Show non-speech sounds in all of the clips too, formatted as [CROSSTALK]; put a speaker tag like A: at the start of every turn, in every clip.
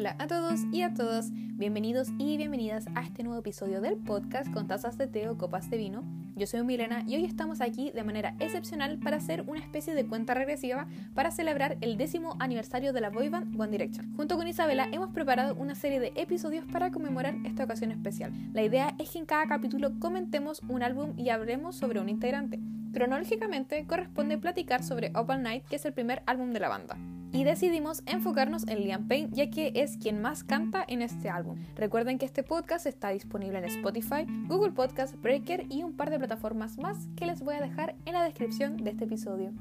A: Hola a todos y a todas, bienvenidos y bienvenidas a este nuevo episodio del podcast con tazas de té o copas de vino. Yo soy Milena y hoy estamos aquí de manera excepcional para hacer una especie de cuenta regresiva para celebrar el décimo aniversario de la boyband One Direction. Junto con Isabela hemos preparado una serie de episodios para conmemorar esta ocasión especial. La idea es que en cada capítulo comentemos un álbum y hablemos sobre un integrante. Cronológicamente corresponde platicar sobre Open Night, que es el primer álbum de la banda y decidimos enfocarnos en Liam Payne ya que es quien más canta en este álbum. Recuerden que este podcast está disponible en Spotify, Google Podcast, Breaker y un par de plataformas más que les voy a dejar en la descripción de este episodio.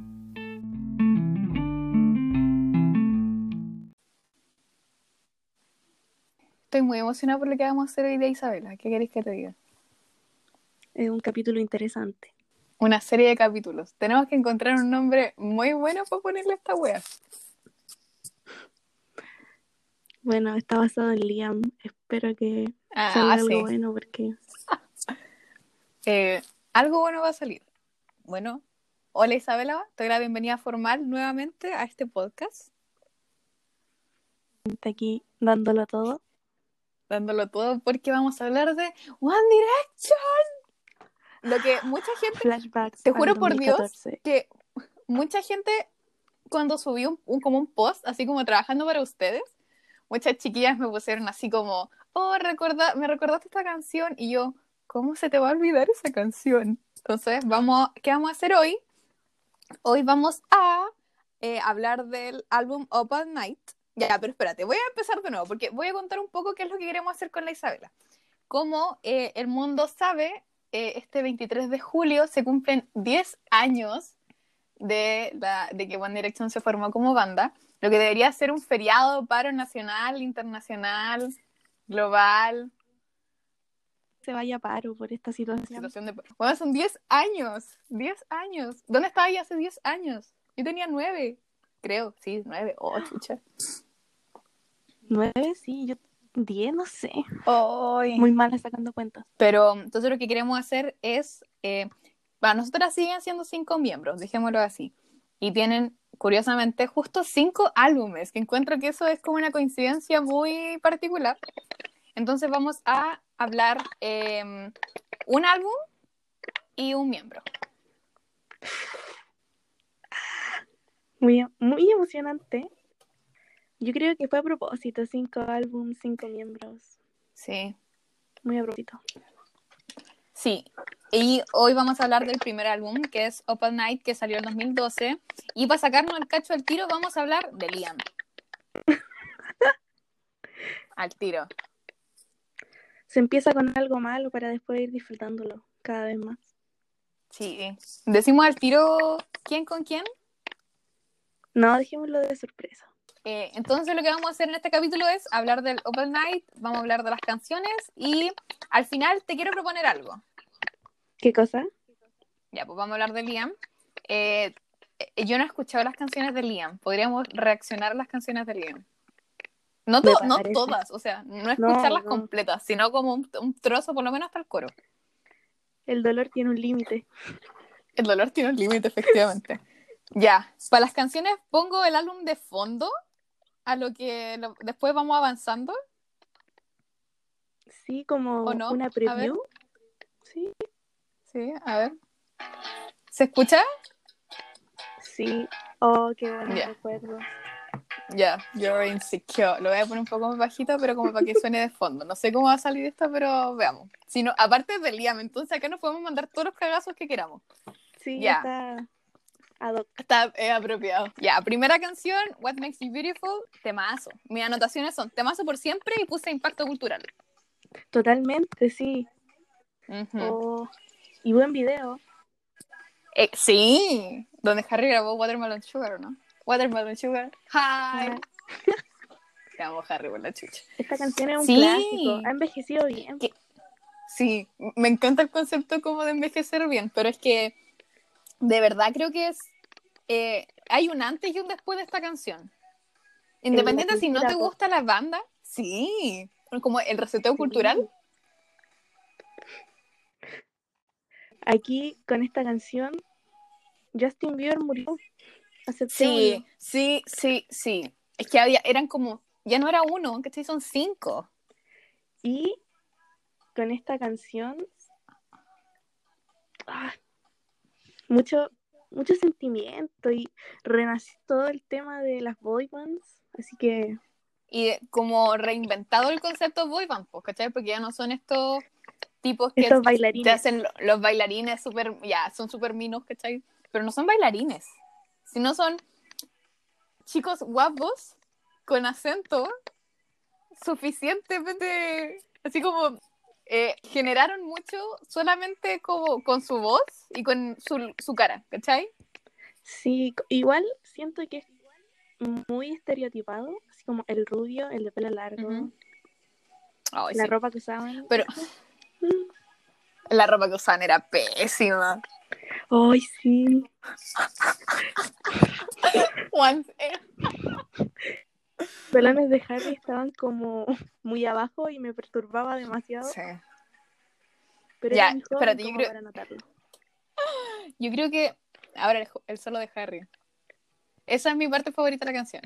A: Estoy muy emocionada por lo que vamos a hacer hoy día, Isabela. ¿Qué queréis que te diga?
B: Es un capítulo interesante.
A: Una serie de capítulos. Tenemos que encontrar un nombre muy bueno para ponerle a esta wea.
B: Bueno, está basado en Liam. Espero que
A: Ah,
B: salga
A: sí.
B: algo bueno porque [LAUGHS]
A: Eh, algo bueno va a salir. Bueno, hola Isabela, te doy la bienvenida formal nuevamente a este podcast,
B: está aquí dándolo todo.
A: dándolo todo porque vamos a hablar de One Direction. Lo que mucha gente,
B: Flashbacks.
A: te juro por Dios
B: 2014.
A: que mucha gente cuando subí un, un- como un post, así como trabajando para ustedes, muchas chiquillas me pusieron así como, oh, recorda, me recordaste esta canción y yo, ¿cómo se te va a olvidar esa canción? Entonces, vamos, ¿qué vamos a hacer hoy? Hoy vamos a eh, hablar del álbum Up All Night. Ya, pero espérate, voy a empezar de nuevo porque voy a contar un poco qué es lo que queremos hacer con la Isabela. Como eh, el mundo sabe, eh, este 23 de julio se cumplen 10 años de, la, de que One Direction se formó como banda, lo que debería ser un feriado, paro nacional, internacional, global,
B: Se vaya a paro por esta situación.
A: situación de... Bueno, son 10 años, 10 años. ¿Dónde estaba ella hace 10 años? Yo tenía 9, creo, sí, 9, oh, chucha.
B: Nueve, sí, yo diez, no sé. Muy mala sacando cuentas.
A: Pero entonces lo que queremos hacer es, eh, para nosotras siguen siendo cinco miembros, dejémoslo así. Y tienen, curiosamente, justo cinco álbumes, que encuentro que eso es como una coincidencia muy particular. Entonces vamos a hablar eh, un álbum y un miembro.
B: Muy, muy emocionante. Yo creo que fue a propósito, cinco álbumes, cinco miembros.
A: Sí.
B: Muy a propósito.
A: Sí, y hoy vamos a hablar del primer álbum, que es Open Night, que salió en 2012. Y para sacarnos el cacho al tiro, vamos a hablar de Liam. [LAUGHS] al tiro.
B: Se empieza con algo malo para después ir disfrutándolo cada vez más.
A: Sí. Decimos al tiro quién con quién.
B: No, dejémoslo de sorpresa.
A: Eh, entonces lo que vamos a hacer en este capítulo es hablar del Open Night, vamos a hablar de las canciones y al final te quiero proponer algo.
B: ¿Qué cosa?
A: Ya, pues vamos a hablar de Liam. Eh, eh, yo no he escuchado las canciones de Liam. Podríamos reaccionar a las canciones de Liam. No, to- todas, o sea, no escucharlas
B: no.
A: completas, sino como un, un trozo, por lo menos hasta el coro.
B: El dolor tiene un límite.
A: El dolor tiene un límite, efectivamente. ya, para las canciones pongo el álbum de fondo, a lo que lo- después vamos avanzando.
B: Sí, como una preview. Sí,
A: Sí, a ver. ¿Se escucha?
B: sí. Oh, qué buenos recuerdos.
A: Ya, you're insecure. Lo voy a poner un poco más bajito, pero como para que suene de fondo. No sé cómo va a salir esto, pero veamos. Si no, aparte del Liam, entonces acá nos podemos mandar todos los cagazos que queramos.
B: Sí,
A: Ya.
B: hoc.
A: Está eh, apropiado. Ya, primera canción, What Makes You Beautiful, temazo. Mis anotaciones son temazo por siempre y puse impacto cultural.
B: Totalmente, sí. Oh, y buen video.
A: Eh, sí, donde Harry grabó Watermelon Sugar, ¿no? Watermelon Sugar. Hi. [LAUGHS] Te amo, Harry, por la chucha.
B: Esta canción es un
A: Sí.
B: clásico. Ha envejecido bien.
A: ¿Qué? Sí, me encanta el concepto como de envejecer bien, pero es que de verdad creo que es eh, hay un antes y un después de esta canción. Independiente si no te gusta la banda, sí, como el reseteo cultural.
B: Aquí, con esta canción, Justin Bieber murió
A: Sí, sí, sí, sí. Es que había, eran como ya no era uno, ¿cachai? Son cinco.
B: Y con esta canción, ah, mucho, mucho sentimiento y renació todo el tema de las boy bands. Así que
A: Y como reinventado el concepto boy band, pues, ¿cachai? Porque ya no son estos tipos que te hacen lo- los bailarines súper, ya, son súper minos, ¿cachai? Pero no son bailarines, sino son chicos guapos con acento suficientemente, así como eh, generaron mucho solamente como con su voz y con su, su cara, ¿cachai?
B: Sí, igual siento que es muy estereotipado, así como el rubio, el de pelo largo, la
A: sí.
B: ropa que usaban.
A: Pero. La ropa que usaban era pésima.
B: Ay, sí.
A: Juan, eh,
B: Los pelones de Harry estaban como muy abajo y me perturbaba demasiado.
A: sí.
B: Pero
A: Ya, espérate, yo creo-. Yo creo que ahora el solo de Harry. Esa es mi parte favorita de la canción.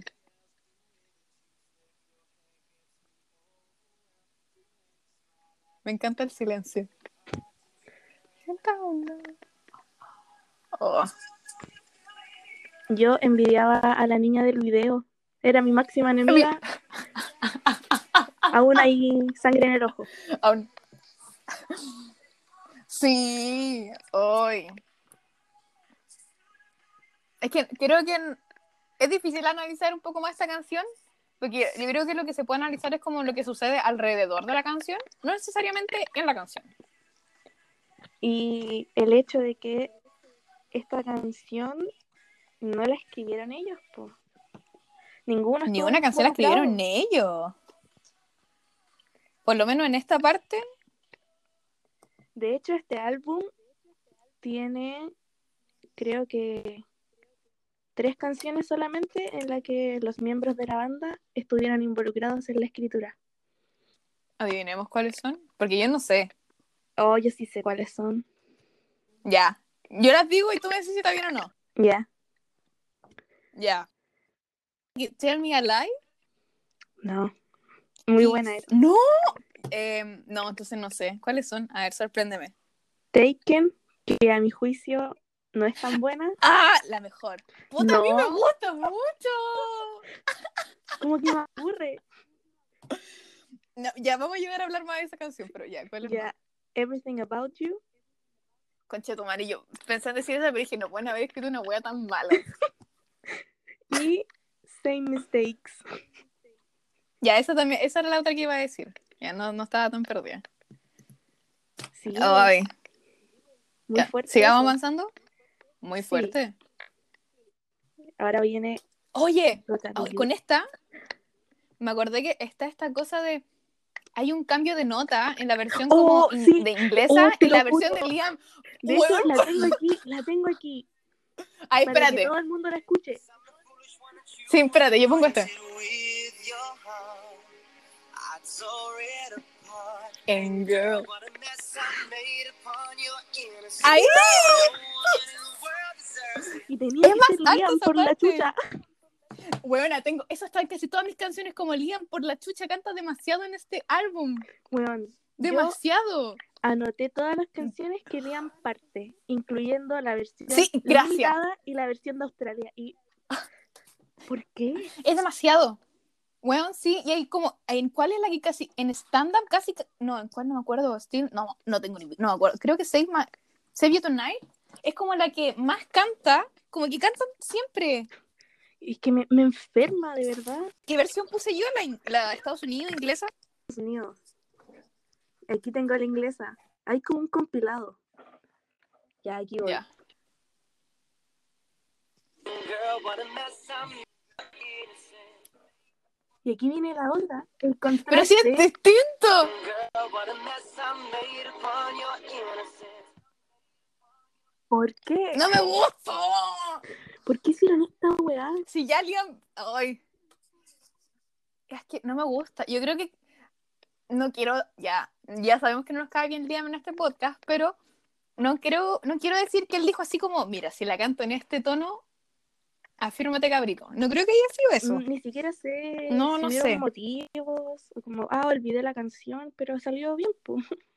A: Me encanta el silencio. Oh,
B: Yo envidiaba a la niña del video. Era mi máxima enemiga. [LAUGHS] Aún hay sangre en el ojo.
A: aún- Sí, hoy. Es que creo que es difícil analizar un poco más esta canción, porque yo creo que lo que se puede analizar es como lo que sucede alrededor de la canción, no necesariamente en la canción.
B: Y el hecho de que esta canción no la escribieron ellos, po. Ninguna.
A: Ni
B: estuvo
A: una canción la escribieron ellos. Por lo menos en esta parte,
B: De hecho, este álbum tiene, creo que, tres canciones solamente en las que los miembros de la banda estuvieron involucrados en la escritura.
A: adivinemos cuáles son, porque yo no sé.
B: Oh, yo sí sé cuáles son.
A: Ya. Yo las digo y tú me dices si está bien o no.
B: Ya.
A: Ya. Tell me a lie.
B: No. Muy
A: Y-
B: buena era.
A: No. Eh, no, entonces no sé. ¿Cuáles son? A ver, sorpréndeme.
B: Taken, que a mi juicio no es tan buena.
A: ¡Ah! La mejor. Puta, a mí
B: No.
A: me gusta mucho. [LAUGHS]
B: Como que me aburre.
A: No, ya vamos a llegar a hablar más de esa canción, pero ya, ¿cuál es?
B: Ya. Everything About You.
A: Concha tu madre, yo pensé en decir esa, pero dije, no pueden haber escrito una wea tan mala. [LAUGHS]
B: Y Same Mistakes.
A: ya, esa también, esa era la otra que iba a decir. Ya, no, no estaba tan perdida.
B: Sí,
A: Ay,
B: muy
A: ya,
B: fuerte.
A: sigamos
B: eso.
A: avanzando. Muy
B: Sí.
A: fuerte.
B: Ahora viene
A: Oye, con esta, me acordé que está esta cosa de. Hay un cambio de nota en la versión como
B: Oh, sí.
A: de inglesa
B: Oh,
A: y la versión de Liam.
B: De hecho, la tengo aquí, la tengo aquí.
A: Ay,
B: Para que
A: espérate.
B: todo el mundo la escuche.
A: Sí, espérate, yo pongo esta. En girl. ¡Ahí!
B: Y tenía
A: Es
B: que
A: más alto
B: por la
A: parte.
B: chucha. [LAUGHS]
A: Weona, tengo. Eso está casi todas mis canciones como Liam por la chucha canta demasiado en este álbum.
B: Weón,
A: Demasiado.
B: anoté todas las canciones que Liam parte, incluyendo la versión
A: Sí, gracias.
B: y la versión de Australia. Y [LAUGHS] ¿por qué?
A: Es demasiado. Weón, sí, y hay como, ¿en cuál es la que casi, en stand-up casi, ca- no, ¿en cuál no me acuerdo? Still, no, no tengo ni, no me acuerdo, creo que Save, My, Save You Tonight es como la que más canta, como que cantan siempre.
B: Es que me, me enferma, de verdad.
A: ¿Qué versión puse yo? ¿La, la Estados Unidos, inglesa?
B: Estados Unidos. Aquí tengo la inglesa. Hay como un compilado. Ya, aquí voy.
A: Ya.
B: Y aquí viene la otra. El contraste.
A: Pero sí es distinto.
B: ¿Por qué?
A: No me gustó.
B: ¿Por qué hicieron esta weá?
A: Si ya Liam, ay. Es que no me gusta. Yo creo que no quiero, ya, ya sabemos que no nos cae bien Liam en este podcast, pero no quiero, no quiero decir que él dijo así como, mira, si la canto en este tono, Afírmate cabrico. No creo que haya sido eso.
B: Ni siquiera sé
A: No,
B: si
A: no sé.
B: motivos, como, ah, olvidé la canción, pero salió bien, pues. [LAUGHS]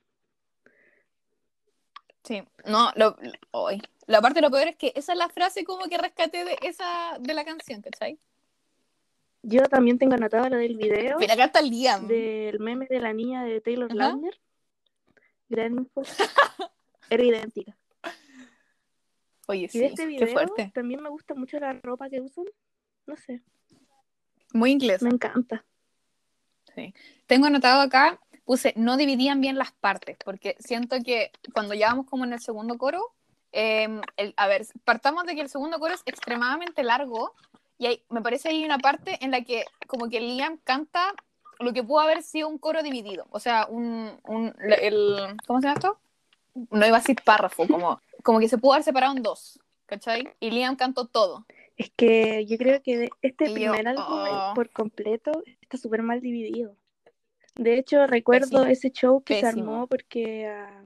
A: Sí. No, lo, hoy. La parte lo peor es que esa es la frase como que rescaté de esa de la canción, ¿cachai?
B: Yo también tengo anotado lo del video
A: Pero acá está el día.
B: del meme de la niña de Taylor
A: Ajá.
B: Lautner. Gran info. [LAUGHS] Era idéntica.
A: Oye,
B: Y
A: sí,
B: de este
A: qué fuerte.
B: también me gusta mucho la ropa que usan. No sé,
A: Muy inglés.
B: me encanta.
A: Tengo anotado acá, puse, no dividían bien las partes, porque siento que cuando ya vamos como en el segundo coro, eh, el- a ver, partamos de que el segundo coro es extremadamente largo, y hay, me parece hay una parte en la que como que Liam canta lo que pudo haber sido un coro dividido, o sea, un, un el, ¿cómo se llama esto? No iba a decir párrafo, como, como que se pudo haber separado en dos, ¿cachai? Y Liam cantó todo.
B: Es que yo creo que este
A: Y yo,
B: primer álbum
A: oh.
B: por completo está súper mal dividido. De hecho, recuerdo
A: Pésimo.
B: ese show que se
A: Pésimo.
B: armó porque a,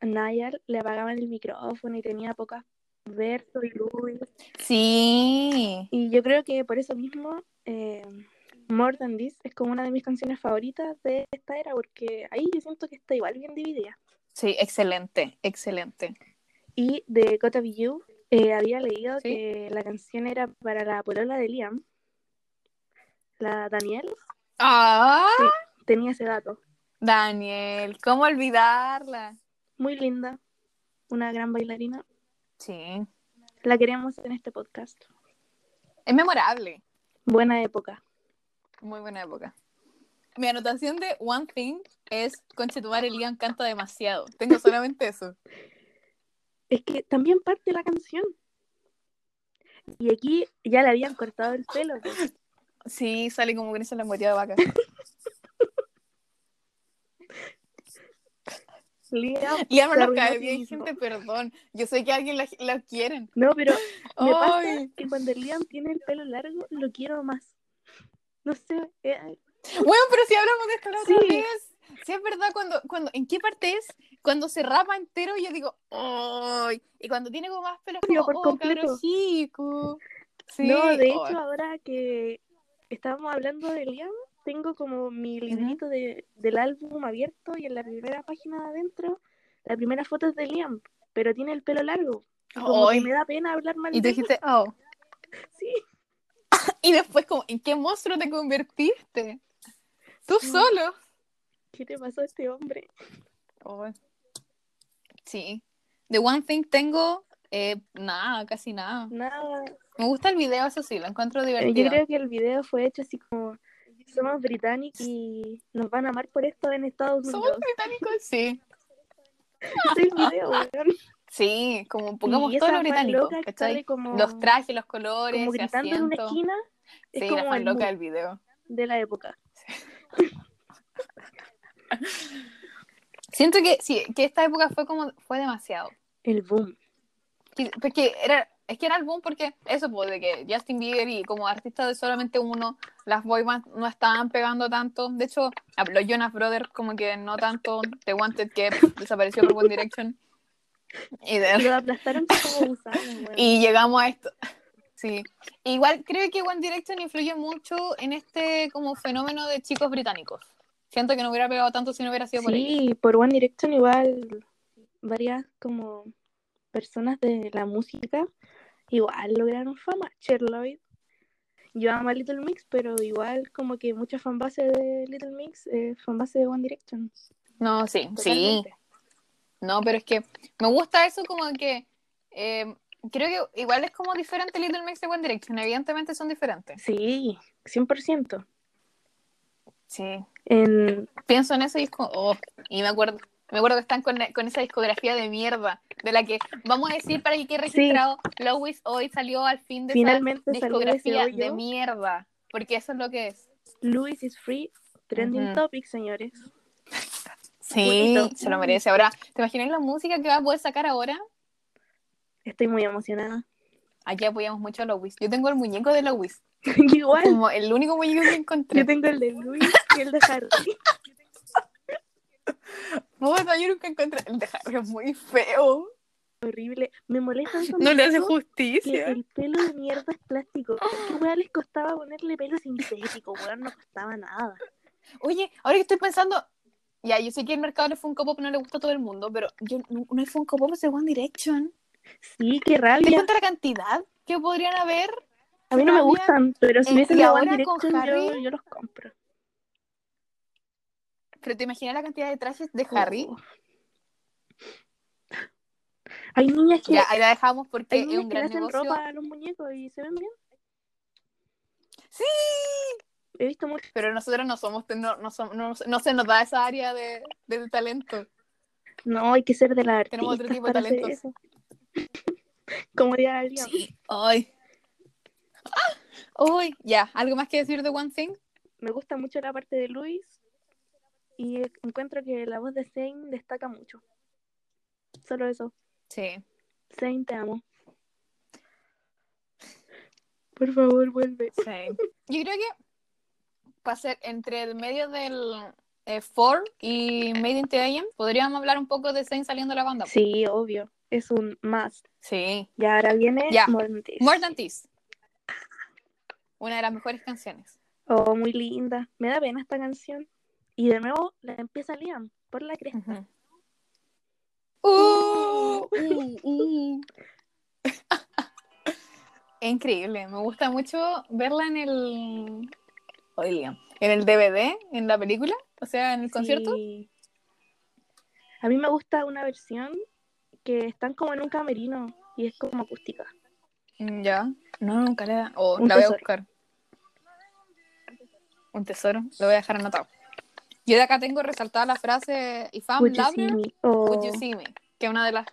B: a Nayar le apagaban el micrófono y tenía pocas versos y Louis.
A: Sí,
B: Y yo creo que por eso mismo, eh, More Than This es como una de mis canciones favoritas de esta era, porque ahí yo siento que está igual bien dividida.
A: sí, excelente, excelente.
B: Y de Gotta Be You, eh, había leído
A: Sí.
B: que la canción era para la polola de Liam, la Daniel,
A: ¡Ah!
B: tenía ese dato.
A: Daniel, ¿cómo olvidarla?
B: Muy linda, una gran bailarina.
A: Sí,
B: La queremos en este podcast.
A: es memorable.
B: Buena época.
A: Muy buena época. Mi anotación de One Thing es Conchetumar el Liam canta demasiado. Tengo solamente eso.
B: Es que también parte la canción. Y aquí ya le habían cortado el pelo. pues.
A: Sí, sale como con esa lengüetilla de vaca.
B: Liam
A: Liam no cae bien, gente, perdón. Yo sé que alguien la, la quieren.
B: No, pero [LAUGHS] me pasa que cuando Liam tiene el pelo largo, lo quiero más. No sé, eh,
A: Bueno, pero si hablamos de esto la otra
B: Sí.
A: vez. Sí, es verdad, cuando, cuando, ¿en qué parte es? Cuando se rapa entero, yo digo, ¡ay! Y cuando tiene como más pelo, como,
B: por
A: ¡oh,
B: completo.
A: chico! Sí,
B: no, de hecho, ahora que estábamos hablando de Liam, tengo como mi librito de, del álbum abierto y en la primera página de adentro, la primera foto es de Liam, pero tiene el pelo largo. Como que me da pena hablar mal
A: Y tú dijiste, [LAUGHS] oh.
B: Sí, [LAUGHS]
A: Y después, como, ¿en qué monstruo te convertiste? Tú
B: Sí.
A: solo.
B: ¿qué te pasó a este hombre?
A: Sí. The One Thing tengo eh, nada, casi nada.
B: Nada.
A: Me gusta el video, eso sí, lo encuentro
B: Eh,
A: divertido.
B: Yo creo que el video fue hecho así como somos británicos y nos van a amar por esto en Estados
A: Somos
B: Unidos.
A: británicos, [LAUGHS] sí.
B: Es el video, weón.
A: Sí, como pongamos todo lo
B: fan
A: británico,
B: como,
A: Los trajes, los colores,
B: como gritando en una esquina es
A: Sí, la
B: como
A: fan
B: el
A: loca del video.
B: de la época.
A: Siento que sí, que esta época fue como, fue demasiado.
B: El boom.
A: Que- Porque era, es que era el boom porque eso, pues, de que Justin Bieber y como artista de solamente uno, las boy bands no estaban pegando tanto. De hecho, los Jonas Brothers como que no tanto, The Wanted que desapareció por One Direction. Y, de-
B: Lo aplastaron como [LAUGHS] weón.
A: y llegamos a esto. Sí. Igual creo que One Direction influye mucho en este como fenómeno de chicos británicos. Siento que no hubiera pegado tanto si no hubiera sido por ellos.
B: Sí, por One Direction igual varias como personas de la música igual lograron fama. Cher Lloyd. Yo amo a Little Mix, pero igual como que mucha fanbase de Little Mix es fanbase de One Direction.
A: No, sí, sí. No, pero es que me gusta eso como que eh, creo que igual es como diferente Little Mix de One Direction. Evidentemente son diferentes.
B: Sí, 100%.
A: Sí.
B: En,
A: Pienso en eso y es como, oh, y me acuerdo, me acuerdo que están con, con esa discografía de mierda, de la que vamos a decir para que quede registrado, Lois hoy salió al fin de
B: Finalmente
A: esa discografía de mierda, porque eso es lo que es.
B: Louis is Free, trending topic, señores.
A: Sí,
B: Bonito.
A: se lo merece. Ahora, ¿te imaginas la música que va a poder sacar ahora?
B: Estoy muy emocionada.
A: Aquí apoyamos mucho a Lois. Yo tengo el muñeco de Lois, [LAUGHS]
B: igual,
A: como el único muñeco que encontré.
B: yo tengo el de Louis y el de Harry. [LAUGHS]
A: Puta, yo nunca encontré. El de Harry es muy feo.
B: horrible. Me molesta
A: No le hace
B: que
A: justicia.
B: el pelo de mierda es plástico. ¿Qué [GASPS] weá les costaba ponerle pelo sintético? Weón, no costaba nada.
A: Oye, ahora que estoy pensando, ya, yo sé que el mercado de Funko Pop no le gusta a todo el mundo, pero yo no, no hay Funko Pop de One Direction.
B: Sí, qué
A: ¿Te
B: rabia.
A: cuenta la cantidad que podrían haber?
B: A mí no me gustan, pero si
A: Eh,
B: hubiesen la One Direction, yo los compro.
A: Pero te imaginas la cantidad de trajes de Harry.
B: Hay niñas que,
A: Ya, ahí la dejamos porque
B: hay
A: es un
B: que
A: gran
B: hacen
A: negocio.
B: ropa a los muñecos y se ven bien.
A: Sí,
B: He visto mucho.
A: pero nosotros no somos, no, no, somos- no, no se nos da esa área de, del talento.
B: No, hay que ser de la
A: Tenemos
B: artista
A: otro tipo de talentos. [LAUGHS]
B: Como diría Liam.
A: Sí. Ay. Uy, ya, ¿algo más que decir de One Thing?
B: Me gusta mucho la parte de Luis y encuentro que la voz de Zane destaca mucho. Solo eso.
A: Sí.
B: Zane, te amo. Por favor, vuelve.
A: Sí. Yo creo que para ser entre el medio del eh, Four y Made in the AM, podríamos hablar un poco de Zayn saliendo de la banda.
B: Sí, obvio. Es un más.
A: Sí.
B: Y ahora viene.
A: More Than This. Una de las mejores canciones.
B: Oh, muy linda. Me da pena esta canción. Y de nuevo la empieza Liam por la cresta.
A: Uh, uh, uh. Es [LAUGHS] increíble, me gusta mucho verla en el Oye, en el DVD, en la película, o sea, en el concierto.
B: Sí. A mí me gusta una versión que están como en un camerino y es como acústica.
A: Mm, Ya. No, nunca la, oh, la voy a
B: tesoro.
A: buscar. Un tesoro, lo voy a dejar anotado. Yo de acá tengo resaltada la frase If I'm
B: Would you see
A: louder,
B: me? Oh.
A: would you see me? Que es una de las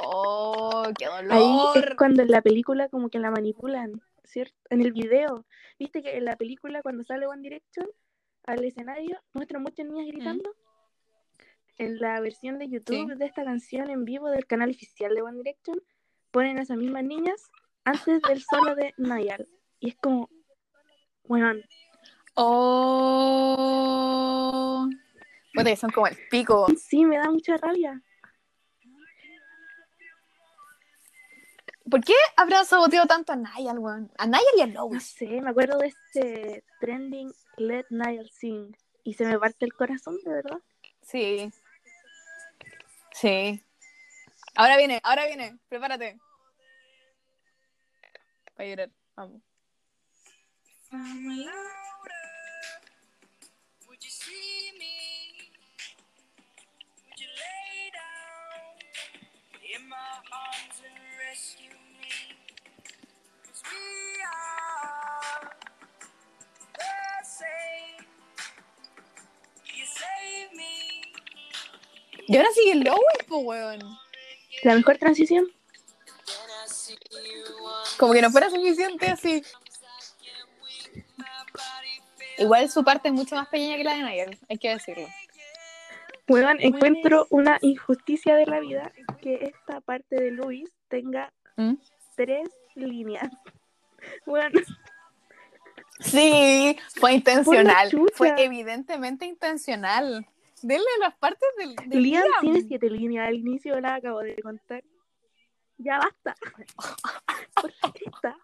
A: Oh, qué
B: Ahí
A: dolor.
B: es cuando en la película como que la manipulan, ¿cierto? En el video. ¿Viste que en la película cuando sale One Direction al escenario muestran muchas niñas gritando? En la versión de YouTube
A: Sí.
B: de esta canción en vivo del canal oficial de One Direction ponen a esas mismas niñas antes del solo de Niall. Y es como, bueno,
A: Oh. Puta, que son como el pico.
B: sí, me da mucha rabia.
A: ¿Por qué habrán saboteado tanto a Niall, weón? A Niall y a
B: No
A: Lois.
B: sé, me acuerdo de este trending Let Niall Sing y se me parte el corazón, de verdad.
A: Sí. Sí. Ahora viene, ahora viene. Prepárate. Para llorar. Vamos.
C: In my arms and rescue me? 'Cause we are the same. You save me.
A: Y ahora sigue Lois, po, weón.
B: La mejor transición.
A: Como que no fuera suficiente así. Igual su parte es mucho más pequeña que la de Niall, hay que decirlo.
B: Weón, encuentro una injusticia de la vida que esta parte de Luis tenga
A: ¿Mm?
B: tres líneas. [LAUGHS] Bueno,
A: Sí, fue intencional. Fue evidentemente intencional. Denle las partes del, del
B: Liam
A: Liam.
B: tiene siete líneas al inicio, la acabo de contar. Ya basta. [LAUGHS] Por cresta.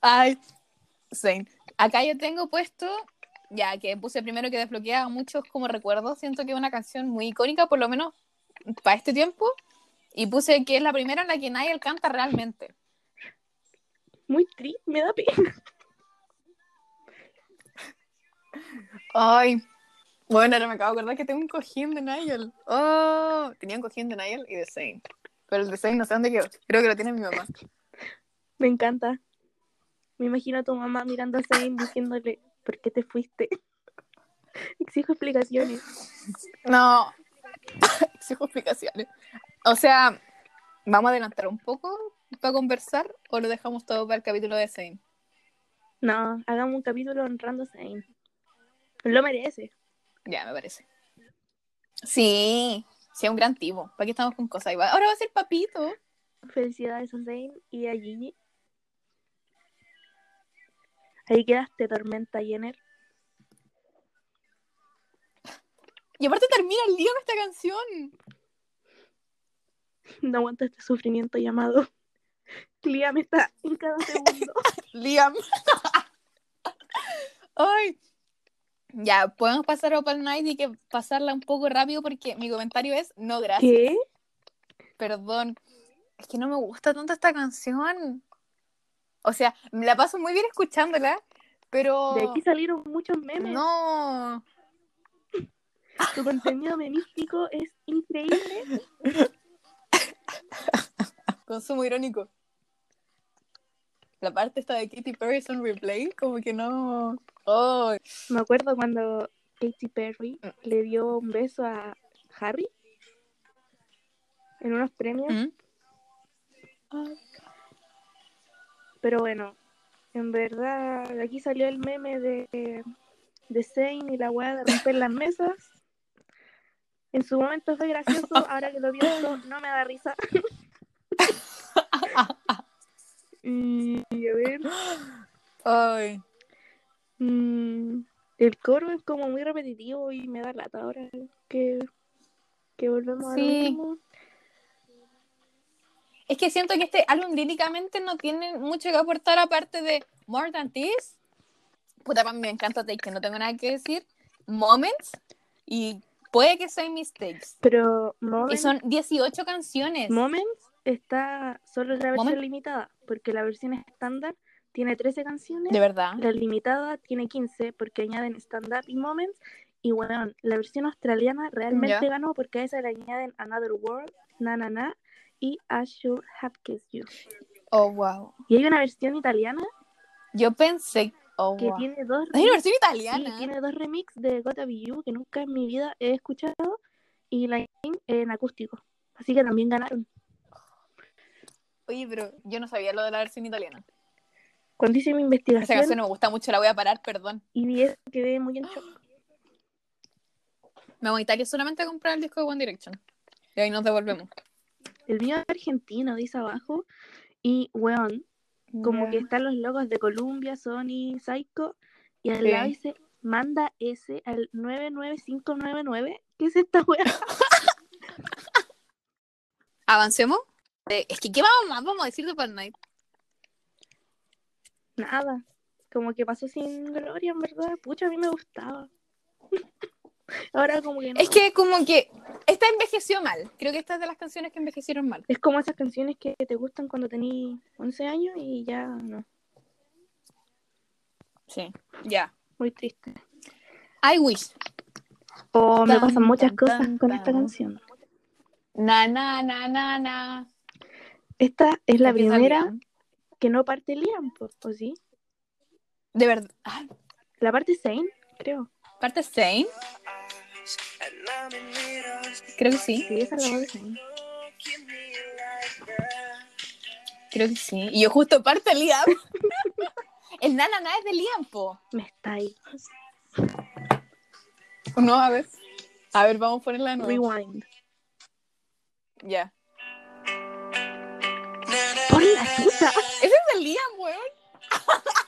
A: Ay, Zane. Acá yo tengo puesto, ya que puse primero que desbloquea muchos como recuerdos. Siento que es una canción muy icónica, por lo menos para este tiempo. Y puse que es la primera en la que Niall canta realmente.
B: Muy triste, me da pena.
A: Ay, bueno, ahora me acabo de acordar que tengo un cojín de Niall. Oh, tenía un cojín de Niall y de Zane. Pero el de Zane no sé dónde quedó. Creo que lo tiene mi mamá.
B: Me encanta. Me imagino a tu mamá mirando a Zane diciéndole, ¿por qué te fuiste? [LAUGHS] Exijo explicaciones.
A: No, [LAUGHS] exijo explicaciones. O sea, ¿vamos a adelantar un poco para conversar o lo dejamos todo para el capítulo de Zane?
B: No, hagamos un capítulo honrando a Zane. Lo merece.
A: Ya, me parece. Sí, sí, es un gran tipo. ¿Para qué estamos con cosas? Ahora va a ser papito.
B: Felicidades a Zane y a Gigi. Ahí quedaste, Tormenta Jenner.
A: Y aparte termina el lío con esta canción.
B: No aguanto este sufrimiento llamado. [LAUGHS] Liam está en cada segundo. [LAUGHS]
A: Liam. [LAUGHS] Ay. Ya, podemos pasar a Opal Night y que pasarla un poco rápido porque mi comentario es no gracias.
B: ¿Qué?
A: Perdón. Es que no me gusta tanto esta canción. O sea, me la paso muy bien escuchándola, pero
B: De aquí salieron muchos memes.
A: no.
B: Tu contenido memístico es increíble. [LAUGHS]
A: Consumo irónico. La parte esta de Katy Perry es un replay, como que no. Oh,
B: Me acuerdo cuando Katy Perry le dio un beso a Harry en unos premios.
A: ¿Mm?
B: Pero bueno, en verdad, aquí salió el meme de, de Zayn y la weá de romper las mesas. En su momento fue gracioso, [LAUGHS] ahora que lo pienso, no me da risa. [LAUGHS] y a ver,
A: Ay.
B: mm, el coro es como muy repetitivo y me da lata ahora que, que volvemos a lo
A: Sí.
B: mismo.
A: Es que siento que este álbum líricamente no tiene mucho que aportar aparte de More Than This. Puta, me encanta Take, que no tengo nada que decir. Moments y puede que sean mistakes.
B: Pero
A: Y
B: Moments,
A: son 18 canciones.
B: Moments está solo la versión
A: Moment-
B: limitada, porque la versión estándar tiene 13 canciones.
A: De verdad.
B: La limitada tiene 15 porque añaden stand-up y moments. Y bueno, la versión australiana realmente
A: Ya.
B: ganó porque a esa le añaden Another World, Na Na Na y I Should Have Kissed You.
A: Oh, wow.
B: Y hay una versión italiana
A: Yo pensé. Oh,
B: que
A: wow.
B: tiene dos
A: Hay una versión
B: sí,
A: italiana.
B: tiene dos remix de Gotta Be You que nunca en mi vida he escuchado y la en acústico. Así que también ganaron.
A: Oye, pero yo no sabía lo de la versión italiana.
B: Cuando hice mi
A: Esa
B: investigación
A: canción no me gusta mucho, la voy a parar, perdón.
B: y vi eso, quedé muy en shock.
A: Me voy a Italia solamente a comprar el disco de One Direction. Y ahí nos devolvemos.
B: El mío es argentino, dice abajo. Y, weón, como que están los logos de Columbia, Sony, Psycho, y al lado dice manda S al 99599. ¿Qué es esta weá? [LAUGHS]
A: ¿Avancemos? Eh, es que, ¿qué vamos, más vamos a decir de Night?
B: Nada. Como que pasó sin gloria, en verdad. Pucha, a mí me gustaba. Ahora como que no.
A: Es que como que esta envejeció mal. Creo que esta es de las canciones que envejecieron mal.
B: Es como esas canciones que te gustan cuando tenías 11 años y ya no.
A: Sí. Ya.
B: Muy triste.
A: I wish.
B: O me pasan muchas
A: tan,
B: cosas
A: tan,
B: con esta canción.
A: Na, na, na, na, na.
B: Esta es la primera que no parte Liam, ¿o sí?
A: De verdad. Ah,
B: La parte Zane, creo.
A: ¿Parte Zane? Creo que sí.
B: Sí, esa es la voz de Zane.
A: Creo que sí. Y yo justo parte Liam. [LAUGHS] El na, na, es de Liam, po.
B: Me está ahí.
A: No, a ver. A ver, vamos a ponerla de nuevo.
B: Rewind.
A: Ya.
B: ¡Por la chucha!
A: Ese es de Liam, weón. [LAUGHS]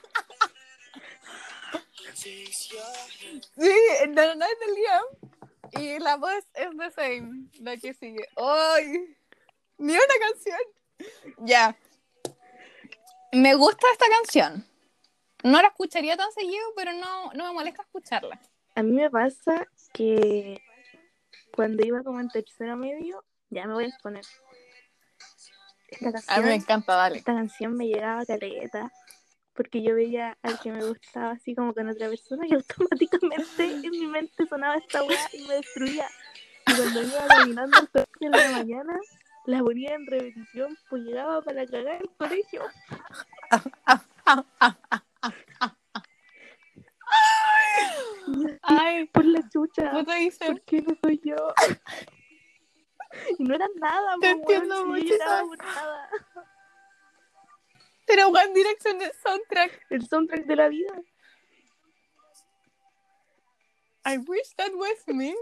A: Sí, na, na es de Liam. Y la voz es de Zane, la que sigue. ¡Ay! Ni una canción. Ya. Me gusta esta canción. No la escucharía tan seguido, pero no, no me molesta escucharla.
B: A mí me pasa que cuando iba como en tercero medio, ya me voy a exponer. Esta
A: A mí me
B: canción,
A: encanta, dale.
B: esta canción me llegaba caleta. Porque yo veía al que me gustaba así como con otra persona y [LAUGHS] automáticamente en mi mente sonaba esta weá y me destruía. Y cuando iba caminando al colegio en la mañana, la ponía en repetición, pues llegaba para cagar el colegio. [LAUGHS]
A: Ay,
B: Por la chucha. ¿Por qué no soy yo? [LAUGHS] Y no era nada,
A: Te
B: weón,
A: entiendo mucho, Pero One Direction es soundtrack.
B: El soundtrack de la vida.
A: I wish that was me.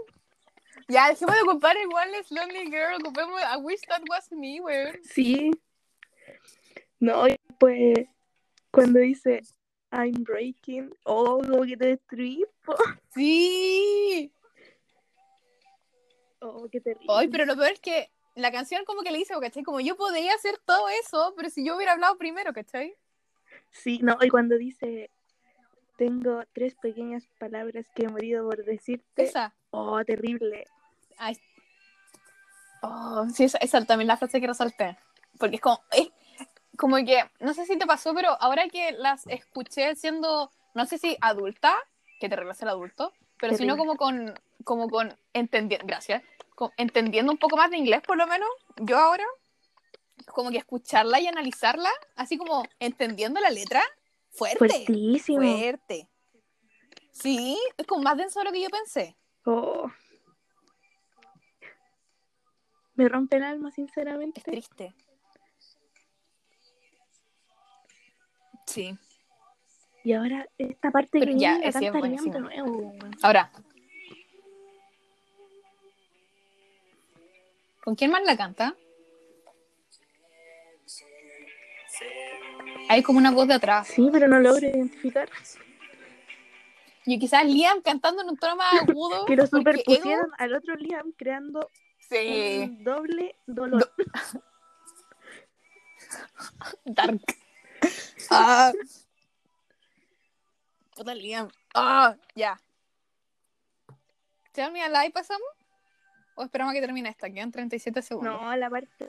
A: Ya, dejemos de ocupar igual es Lonely Girl. Ocupemos I wish that was me, weón.
B: Sí. No, pues cuando dice I'm breaking, oh, como que te destruí, po.
A: Sí.
B: Oh, qué terrible.
A: Ay, pero lo peor es que la canción como que le dice, ¿cachai? Como yo podría hacer todo eso, pero si yo hubiera hablado primero, ¿cachai?
B: Sí, no, y cuando dice, tengo tres pequeñas palabras que he morido por decirte.
A: Esa.
B: Oh, terrible.
A: Ay. Oh, sí, esa, esa también la frase que resalté. Porque es como, es como que, no sé si te pasó, pero ahora que las escuché siendo, no sé si adulta, que te regresa el adulto, pero sino
B: Terrible.
A: como con, como con entendiendo, gracias, entendiendo un poco más de inglés por lo menos, yo ahora, como que escucharla y analizarla, así como entendiendo la letra, fuerte,
B: Fuertísimo.
A: fuerte. Sí, es como más denso de lo que yo pensé.
B: Oh. Me rompe el alma,
A: Es
B: sinceramente.
A: triste. Sí.
B: Y ahora esta parte
A: Pero
B: que
A: ya, es
B: de nuevo.
A: Ahora. ¿Con quién más la canta? Hay como una voz de atrás.
B: Sí, pero no logro identificar.
A: Y quizás Liam cantando en un tono más agudo. [LAUGHS]
B: Que lo superpusieron al otro Liam creando
A: Sí.
B: un doble dolor. [LAUGHS]
A: Dark. Ah. Puta Liam. Ah, ya. Tell me a lie, pasamos. ¿O esperamos a que termine esta? Quedan 37 segundos.
B: No, la parte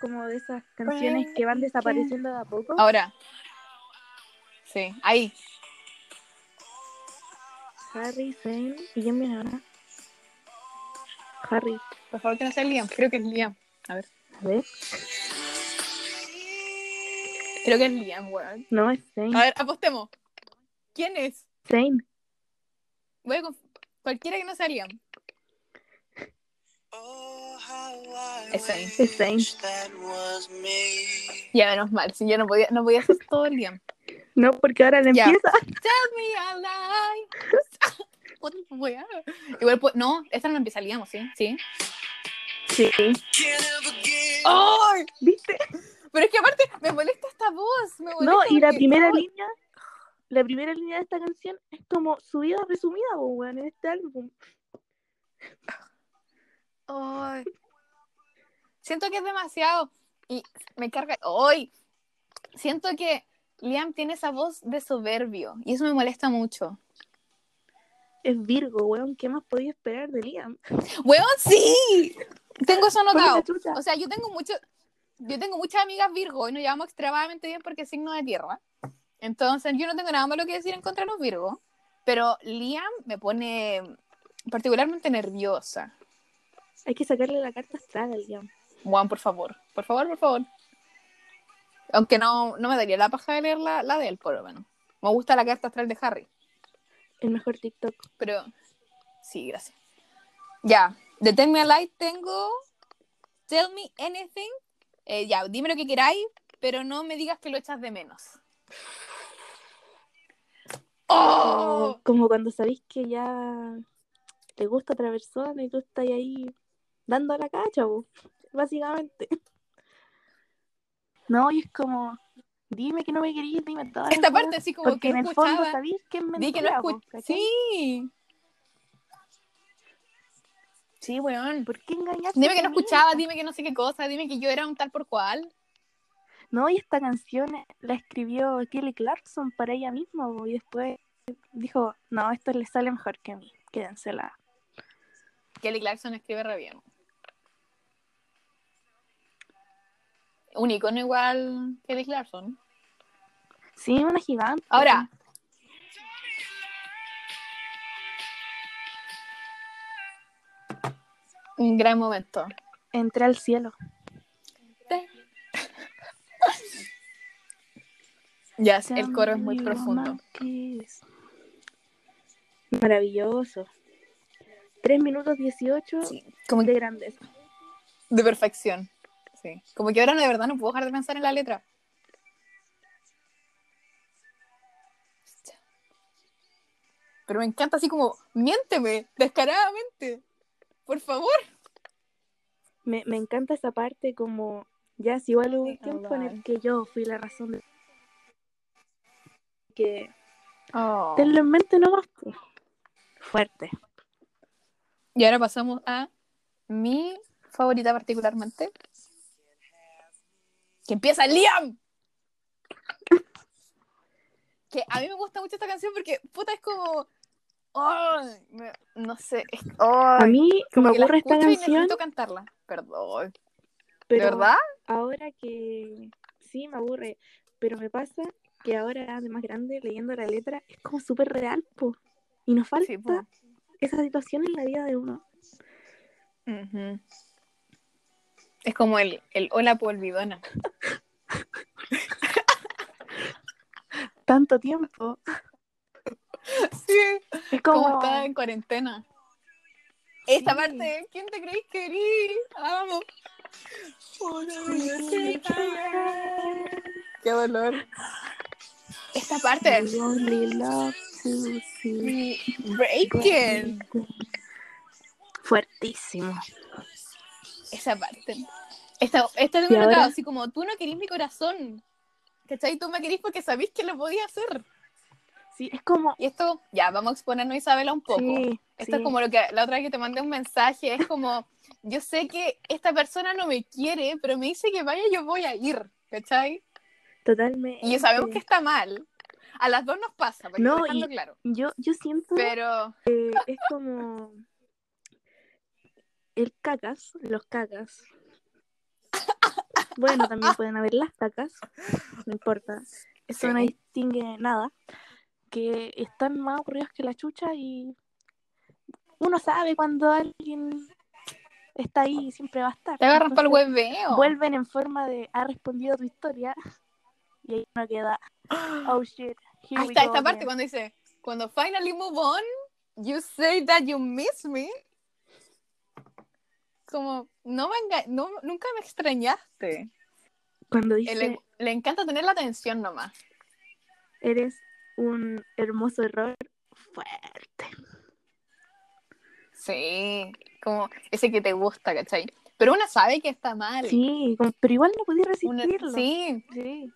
B: como de esas canciones que van desapareciendo de a poco.
A: Ahora. Sí, ahí.
B: Harry, Zane y viene ahora. Harry,
A: Por favor, que no sea Liam. Creo que es Liam. A ver.
B: a ver.
A: Creo que es Liam, weón.
B: No, es Zane.
A: A ver, apostemos. ¿Quién es?
B: Zane.
A: Voy a conf- Cualquiera que no sea Liam.
C: Oh, how I
A: Es Zayn.
B: Es Zane.
C: wish that was me.
A: Ya, menos mal. Si yo no podía, no podía hacer todo Liam.
B: No, porque ahora le empieza.
A: Tell me a lie. [LAUGHS] Igual, pues, no, esta no empieza Liam, ¿o ¿sí? Sí.
B: Sí.
A: ¡Ay!
B: ¿Viste?
A: Pero es que aparte me molesta esta voz. Me molesta
B: No, y la primera línea, la primera línea de esta canción es como su vida resumida, weón, en este álbum.
A: Ay. Siento que es demasiado. Y me carga. ¡Ay! Siento que Liam tiene esa voz de soberbio. Y eso me molesta mucho.
B: Es Virgo, weón, ¿qué más podía esperar de Liam?
A: ¡Weón, sí! Tengo eso anotado. O sea, yo tengo mucho. Yo tengo muchas amigas Virgo y nos llevamos extremadamente bien porque es signo de tierra. Entonces, yo no tengo nada malo que decir en contra de los Virgo. Pero Liam me pone particularmente nerviosa.
B: Hay que sacarle la carta astral al.
A: Juan, por favor. Por favor, por favor. Aunque no, no me daría la paja de leer la, la de él, por lo menos. Me gusta la carta astral de Harry.
B: El mejor TikTok.
A: Pero sí, gracias. Ya, de Tell Me a Lie tengo Tell Me Anything. Eh, ya, dime lo que queráis, pero no me digas que lo echas de menos. ¡Oh!
B: Como cuando sabéis que ya te gusta otra persona y tú estás ahí dando la cacha, po, básicamente. [LAUGHS] No, y es como, dime que no me querías, dime todas las
A: Esta
B: cosas,
A: parte así como
B: Porque
A: que
B: en
A: no
B: el fondo sabéis que es mentira,
A: Di que no
B: po.
A: Sí. Sí, weón.
B: ¿Por qué engañarte?
A: Dime que no escuchaba, dime que no sé qué cosa, dime que yo era un tal por cual.
B: No, y esta canción la escribió Kelly Clarkson para ella misma, y después dijo, no, esto le sale mejor que a mí, quédensela.
A: Kelly Clarkson escribe re bien. Un icono igual Kelly Clarkson.
B: Sí, una gigante.
A: Ahora. Un gran momento.
B: Entré al cielo. [LAUGHS]
A: Ya, el coro es muy profundo.
B: Maravilloso. 3 minutos 18
A: Sí, como
B: de grandeza.
A: de perfección. Sí. Como que ahora no, de verdad no puedo dejar de pensar en la letra. Pero me encanta así como, miénteme, descaradamente. Por favor.
B: Me, me encanta esa parte como, ya si igual hubo un tiempo en el que yo fui la razón de que
A: Oh.
B: tenlo en mente nomás. Fuerte.
A: Y ahora pasamos a mi favorita particularmente. Que empieza Liam. Que a mí me gusta mucho esta canción porque, puta, es como... me- no sé. es-
B: A mí
A: como
B: me
A: que la
B: aburre esta
A: escucho y
B: canción,
A: necesito cantarla. Perdón.
B: pero
A: ¿De verdad?
B: ahora que sí me aburre, pero me pasa que ahora de más grande leyendo la letra es como súper real, po. Y nos falta
A: Sí,
B: esa situación en la vida de uno.
A: Ujú. Es como el, el hola polvidona. [LAUGHS]
B: Tanto tiempo.
A: Sí.
B: Es
A: Como
B: como
A: está en cuarentena. Esta parte, ¿quién te creéis que? Amo. Qué dolor. Esta parte.
B: We only love to see
A: Breaking.
B: Fuertísimo.
A: Esa parte. Esta, esta es una así como tú no querís mi corazón. ¿Cachai? Tú me querís porque sabís que lo podía hacer.
B: Sí, es como.
A: Y esto, ya, vamos a exponernos Isabela un poco.
B: Sí,
A: Esto es
B: sí.
A: como lo que la otra vez que te mandé un mensaje, es como, yo sé que esta persona no me quiere, pero me dice que vaya, yo voy a ir, ¿cachai?
B: Totalmente.
A: Y sabemos que está mal. A las dos nos pasa,
B: No, y-
A: claro.
B: Yo, yo siento
A: Pero,
B: que es como. El cacas, los cacas. Bueno, también pueden haber las cacas, no importa. Eso no distingue nada. Que están más aburridos que la chucha y uno sabe cuando alguien está ahí y siempre va a estar.
A: te agarran para el hueveo.
B: Vuelven en forma de ha respondido tu historia y ahí uno queda. Oh shit. Here
A: Ahí
B: we
A: está
B: go
A: esta parte
B: again".
A: cuando dice, cuando finally move on, you say that you miss me. Como, no me no, nunca me extrañaste.
B: Cuando
A: Eh,
B: dice
A: Le, le encanta tener la atención nomás.
B: eres un hermoso error fuerte.
A: Sí, como ese que te gusta, ¿cachai? Pero una sabe que está mal.
B: Sí, como- pero igual no podía
A: Una-
B: resistirlo.
A: sí.
B: Sí.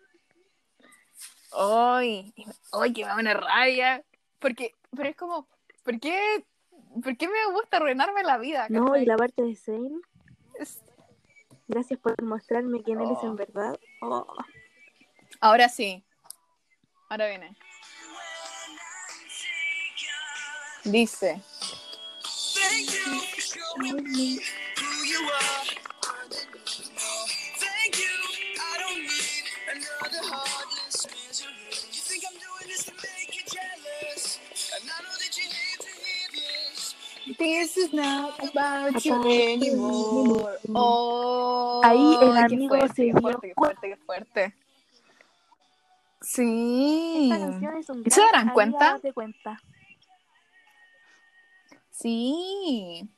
A: Ay, ay, que me da una rabia. Porque, pero es como, ¿por qué, ¿por qué me gusta arruinarme la vida?
B: No,
A: cachai?
B: y la parte de Zane,
A: Es-
B: gracias por mostrarme quién eres
A: Oh.
B: en verdad. Oh,
A: Ahora sí. Ahora viene. Dice.
C: This.
A: Is not about you anymore. Oh,
B: Ahí el amigo
A: fuerte,
B: se
A: qué
B: dio
A: fuerte, qué fuerte, qué fuerte. Sí.
B: Es un
A: ¿Se darán cuenta?
B: date cuenta.
A: Sí.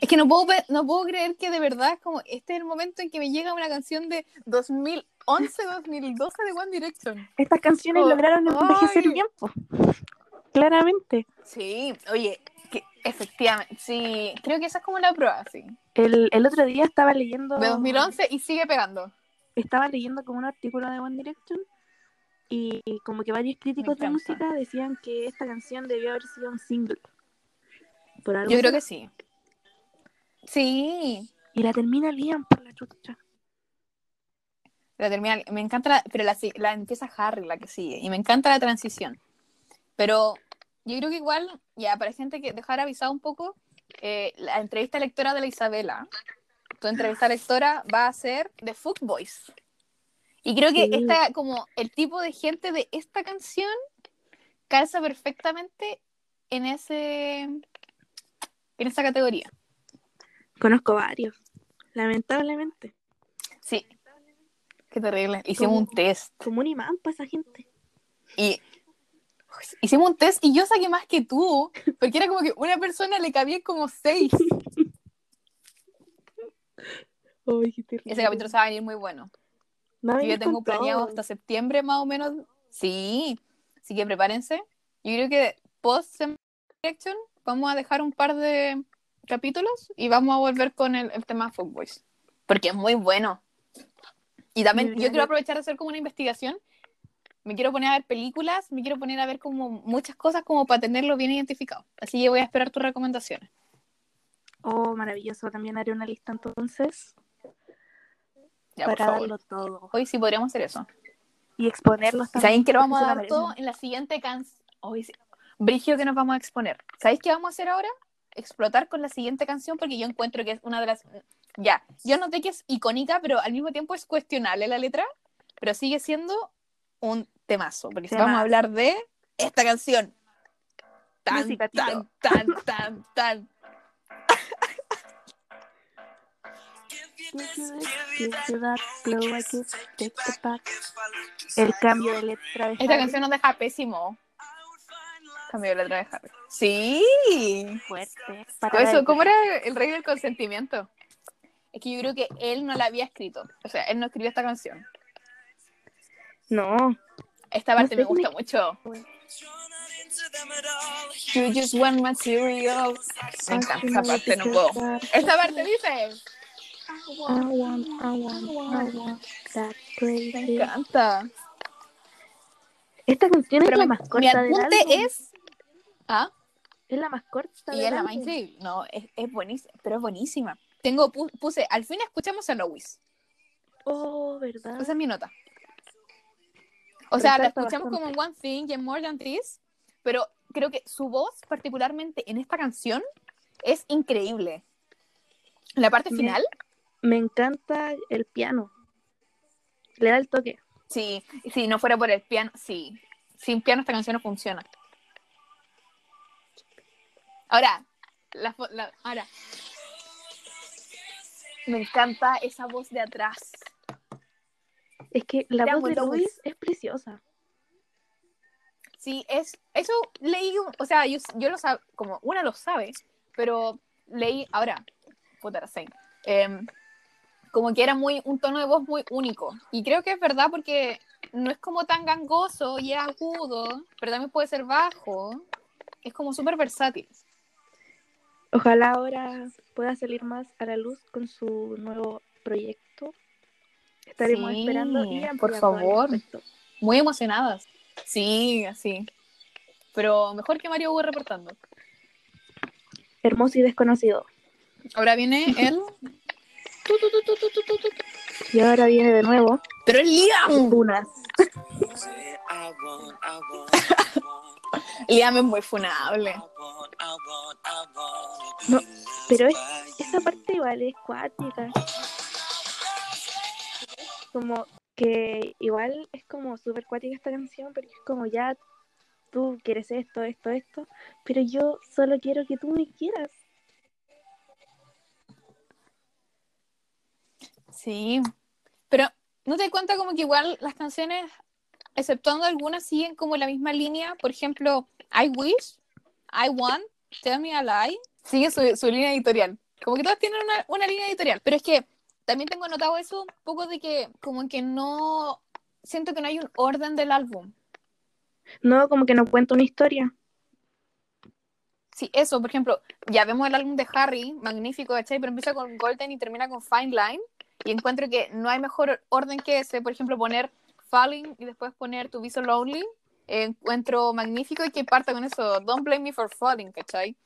A: Es que no puedo, no puedo creer que de verdad como este es el momento en que me llega una canción de 2011, 2012 de One Direction.
B: Estas canciones
A: Oh,
B: lograron envejecer
A: ay.
B: bien, po. Claramente.
A: Sí, oye, que efectivamente, sí, creo que esa es como la prueba, sí.
B: El, el otro día estaba leyendo.
A: De 2011 y sigue pegando.
B: Estaba leyendo como un artículo de One Direction y como que varios críticos de música decían que esta canción debió haber sido un single. Por algo
A: Yo creo que sí. Sí,
B: Y la termina Liam por la chucha.
A: La termina, me encanta, la, pero la, la empieza Harry, la que sigue, y me encanta la transición. Pero yo creo que igual, ya, para gente que dejar avisado un poco, eh, la entrevista lectora de la Isabela, tu entrevista lectora va a ser de Boys Y creo que
B: Sí.
A: esta, como el tipo de gente de esta canción calza perfectamente en ese en esa categoría.
B: Conozco varios, lamentablemente.
A: Sí. Qué terrible. Hicimos
B: Como-
A: un test.
B: Como un imán para esa gente.
A: Y hicimos un test y yo saqué más que tú, porque era como que una persona le cabía como seis. [LAUGHS]
B: Ay, qué terrible.
A: Ese capítulo se va a venir muy bueno.
B: No
A: Yo ya tengo planeado hasta septiembre más o menos. Sí, así que prepárense. Yo creo que post Direction vamos a dejar un par de capítulos y vamos a volver con el, el tema Boys porque es muy bueno. Y también yo quiero aprovechar de hacer como una investigación Me quiero poner a ver películas, me quiero poner a ver como muchas cosas como para tenerlo bien identificado. Así que voy a esperar tus recomendaciones.
B: Oh, maravilloso. También haré una lista entonces
A: Ya,
B: para darlo todo.
A: Hoy sí podríamos hacer eso.
B: Y exponerlos
A: ¿Y
B: también.
A: ¿Saben que lo vamos a dar todo en la siguiente canción? Hoy sí. Brigio que nos vamos a exponer. ¿Sabéis qué vamos a hacer ahora? Explotar con la siguiente canción porque yo encuentro que es una de las... Ya, yo noté que es icónica, pero al mismo tiempo es cuestionable la letra, pero sigue siendo un temazo, porque
B: Temazo.
A: vamos a hablar de esta canción. Tan, tan, tan, tan, tan.
B: El cambio de letra de
A: Esta canción nos deja pésimo. Cambio de letra de Harry. Sí.
B: fuerte. Para
A: eso, ¿cómo era el rey del consentimiento? Es que yo creo que él no la había escrito. O sea, él no escribió esta canción.
B: No,
A: Esta parte
B: sé
A: me gusta mucho. You just want material. Me encanta esa parte, no puedo. Esta parte dice.
B: I want, I want, I want that
A: Me encanta.
B: Esta canción
A: Pero
B: es la
A: mi,
B: más
A: mi
B: corta del
A: apunte
B: álbum.
A: es. ¿Ah?
B: Es la más corta
A: Y
B: del
A: es la más increíble. No, es, es buenísima. Pero es buenísima. Tengo, pu- puse, al fin escuchamos a Lois.
B: Oh, ¿verdad?
A: Esa es mi nota. O sea, la escuchamos
B: bastante.
A: como en One Thing y en More Than This, pero creo que su voz, particularmente en esta canción, es increíble. La parte final,
B: Me encanta el piano. Le da el toque.
A: sí, si no fuera por el piano, sí. Sin piano esta canción no funciona. Ahora, la, la- ahora. Me encanta esa voz de atrás.
B: Es que la
A: Te
B: voz de. Luis es preciosa.
A: Sí, es, eso leí, o sea, yo, yo lo sab, como una lo sabe, pero leí, ahora, puta, em, como que era muy, un tono de voz muy único. Y creo que es verdad porque no es como tan gangoso y es agudo, pero también puede ser bajo. Es como súper versátil.
B: Ojalá ahora pueda salir más a la luz con su nuevo proyecto. Estaremos
A: Sí,
B: esperando y
A: por favor. Muy emocionadas. Sí, así. Pero mejor que Mario Hugo reportando.
B: Hermoso y desconocido.
A: Ahora viene el... Tu.
B: Y ahora viene de nuevo
A: Pero es Liam.
B: Unas. [LAUGHS]
A: Liam es muy funable.
B: No, pero es, esa parte igual es cuática. Como que igual es como súper cuática esta canción, porque es como ya tú quieres esto, esto, esto, pero yo solo quiero que tú me quieras.
A: Sí. Pero no te cuenta como que igual las canciones, exceptuando algunas, siguen como la misma línea. Por ejemplo, I Wish, I Want, Tell Me a Lie, sigue su, su línea editorial. Como que todas tienen una, una línea editorial. Pero es que también tengo notado eso un poco de que como que no... Siento que no hay un orden del álbum.
B: No, como que no cuento una historia.
A: Sí, eso, por ejemplo, ya vemos el álbum de Harry, magnífico, ¿cachai? Pero empieza con Golden y termina con Fine Line. Y encuentro que no hay mejor orden que ese. Por ejemplo, poner Falling y después poner To Be So Lonely. eh, encuentro magnífico y que parta con eso. Don't blame me for falling, ¿cachai?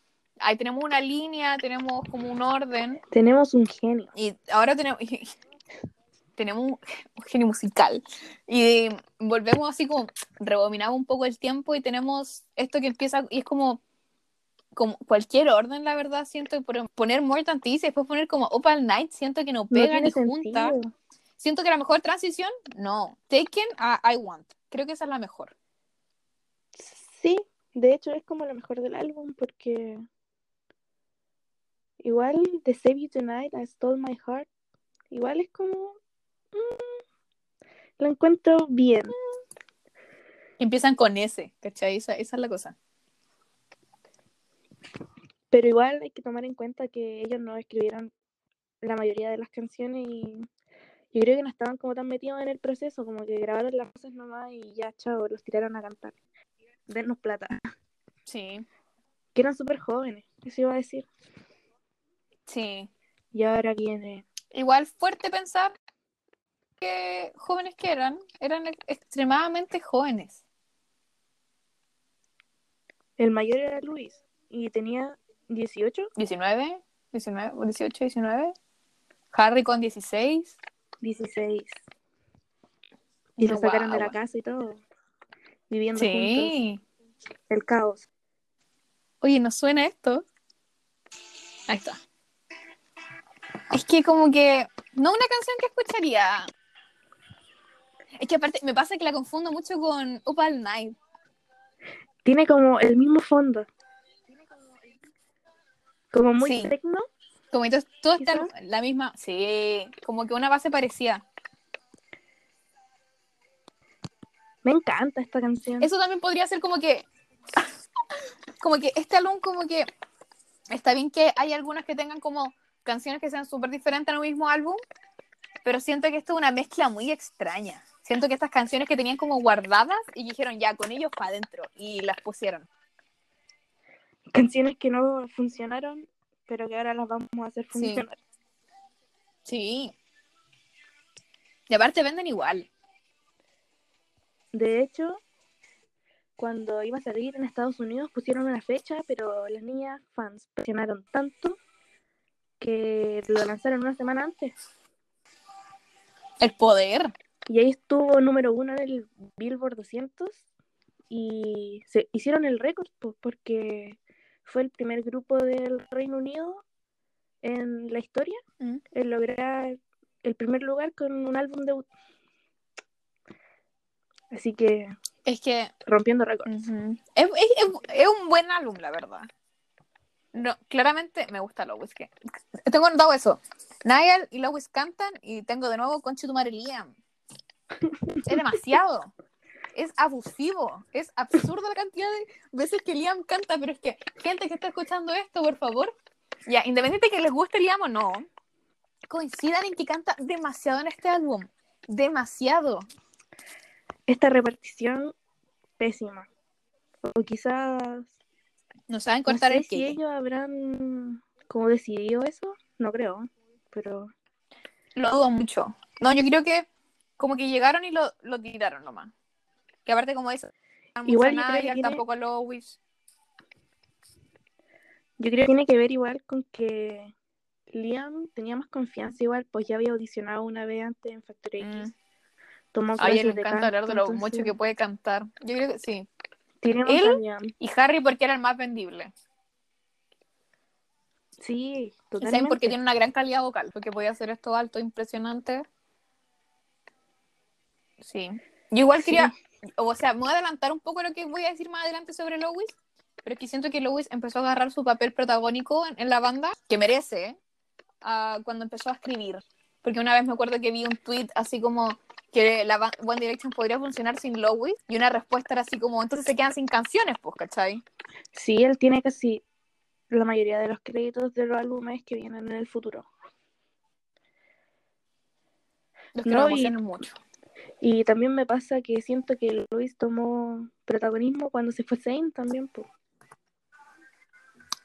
A: Ahí tenemos una línea, tenemos como un orden.
B: Tenemos un genio.
A: Y ahora tenemos, [LAUGHS] tenemos un, un genio musical. Y volvemos así como, rebobinamos un poco el tiempo y tenemos esto que empieza, y es como, como cualquier orden, la verdad, siento que por- poner More Than This y después poner como Opal Night, siento que no
B: No
A: pega ni
B: tiene
A: junta. Siento que la mejor transición, no. Taken a I Want. Creo que esa es la mejor.
B: Sí, de hecho es como lo mejor del álbum porque igual The Save You Tonight, I Stole My Heart, igual es como... mm, lo encuentro bien.
A: Empiezan con ese, ¿cachai? Esa, esa es la cosa.
B: Pero igual hay que tomar en cuenta que ellos no escribieron la mayoría de las canciones y yo creo que no estaban como tan metidos en el proceso, como que grabaron las voces nomás y ya, chao, los tiraron a cantar. Denos plata.
A: Sí,
B: Que eran súper jóvenes, eso iba a decir.
A: Sí.
B: Y ahora viene...
A: Igual fuerte pensar que jóvenes que eran, eran extremadamente jóvenes.
B: El mayor era Luis y tenía 18,
A: 19, 19, 18, 19. Harry con 16.
B: 16. Y se sacaron de la casa y todo. Viviendo juntos.
A: Sí.
B: El caos.
A: Oye, ¿nos suena esto? Ahí está. Es que como que no una canción que escucharía. Es que aparte me pasa que la confundo mucho con Up All Night.
B: Tiene como el mismo fondo. Como muy
A: Sí.
B: tecno.
A: Como entonces todo está la misma, sí, como que una base parecida.
B: Me encanta esta canción.
A: Eso también podría ser como que [LAUGHS] como que este álbum como que está bien que hay algunas que tengan como canciones que sean súper diferentes en un mismo álbum, pero siento que esto es una mezcla muy extraña. Siento que estas canciones que tenían como guardadas y dijeron ya con ellos para adentro y las pusieron.
B: Canciones que no funcionaron, pero que ahora las vamos a hacer
A: Sí.
B: funcionar.
A: Sí. Y aparte venden igual.
B: De hecho, cuando iba a salir en Estados Unidos pusieron una fecha, pero las niñas fans presionaron tanto que lo lanzaron una semana antes.
A: El poder.
B: Y ahí estuvo número uno en el Billboard 200 y se hicieron el récord pues, porque fue el primer grupo del Reino Unido en la historia
A: Mm.
B: en lograr el primer lugar con un álbum debut. Así que
A: Es que
B: rompiendo récords.
A: Ujú. es, es- es- es un buen álbum, la verdad. No, claramente me gusta Lois. Que... Tengo anotado eso. Niall y Lois cantan y tengo de nuevo Concha tu madre Liam. Es demasiado. Es abusivo. Es absurdo la cantidad de veces que Liam canta, pero es que, gente que está escuchando esto, por favor, ya, independiente que les guste Liam o no, coincidan en que canta demasiado en este álbum. Demasiado.
B: Esta repartición pésima. O quizás
A: No saben
B: no
A: cortar
B: sé
A: el
B: si ellos habrán como decidido eso, no creo, pero
A: Lo dudo mucho. No, yo creo que como que llegaron y lo, lo tiraron nomás. Que aparte como es
B: Igual
A: mucho
B: yo creo que
A: Niall,
B: tiene-
A: tampoco Lois.
B: yo creo que tiene que ver igual con que Liam tenía más confianza igual, pues ya había audicionado una vez antes en Factory
A: Mm.
B: X. Tomó
A: A ella
B: clases
A: le encanta hablar de lo
B: entonces
A: mucho que puede cantar. Yo creo que sí.
B: Tiene
A: Él-. Y Harry porque era el más vendible.
B: Sí, totalmente.
A: porque tiene una gran calidad vocal. Porque podía hacer esto alto, impresionante. Sí. Yo igual
B: Sí.
A: quería, o sea, me voy a adelantar un poco lo que voy a decir más adelante sobre Lois, pero es que siento que Lois empezó a agarrar su papel protagónico en, en la banda, que merece, ah, cuando empezó a escribir. Porque una vez me acuerdo que vi un tweet así como que la One Direction podría funcionar sin Lois, y una respuesta era así como, entonces se quedan sin canciones, pues, ¿cachai?
B: Sí, él tiene casi la mayoría de los créditos de los álbumes que vienen en el futuro.
A: Los que
B: No,
A: nos
B: y-
A: mucho.
B: Y también me pasa que siento que Luis tomó protagonismo cuando se fue Zayn también, pues.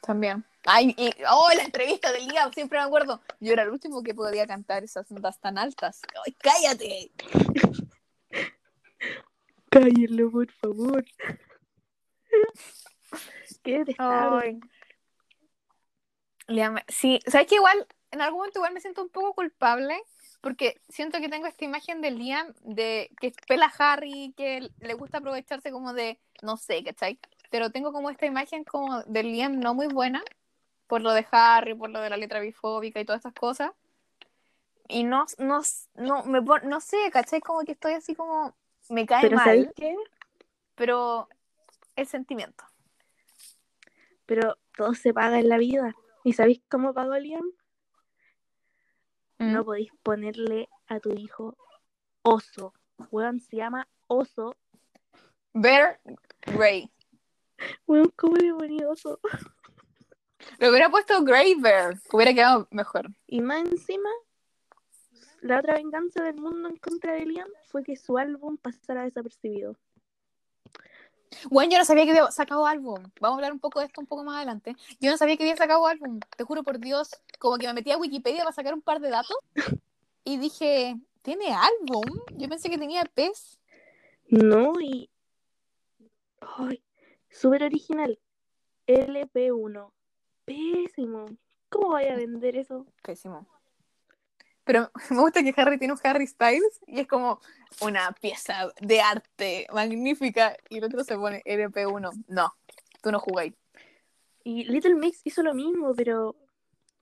A: También. Ay, y, oh, la entrevista del día, siempre me acuerdo. Yo era el último que podía cantar esas notas tan altas. ¡Ay, cállate!
B: Cállenlo, por favor. Qué.
A: Liam, sí, ¿sabes que igual, en algún momento igual me siento un poco culpable? Porque siento que tengo esta imagen de Liam, de que pela a Harry, que le gusta aprovecharse como de, no sé, ¿cachai? Pero tengo como esta imagen como de Liam no muy buena, por lo de Harry, por lo de la letra bifóbica y todas estas cosas. Y no, no, no, me pon- no sé, ¿cachai? Como que estoy así como, me cae
B: Pero
A: mal,
B: ¿sabéis qué?
A: pero es sentimiento.
B: Pero todo se paga en la vida. ¿Y sabéis cómo pagó Liam?
A: Mm.
B: No podéis ponerle a tu hijo oso. Weón, se llama oso.
A: Bear Grey.
B: Weón, ¿cómo le poní oso?
A: Le hubiera puesto Grey Bear, hubiera quedado mejor.
B: Y más encima, la otra venganza del mundo en contra de Liam fue que su álbum pasara desapercibido.
A: Bueno, yo no sabía que había sacado álbum. Vamos a hablar un poco de esto un poco más adelante. Yo no sabía que había sacado álbum. Te juro por Dios, como que me metí a Wikipedia para sacar un par de datos y dije, ¿Tiene álbum? Yo pensé que tenía EPs.
B: No, y. Ay, súper original. LP1. Pésimo. ¿Cómo vaya a vender eso?
A: Pésimo. Pero [LAUGHS] me gusta que Harry tiene un Harry Styles y es como una pieza de arte magnífica y el otro se pone LP1. No, tú no jugáis.
B: Y Little Mix hizo lo mismo, pero.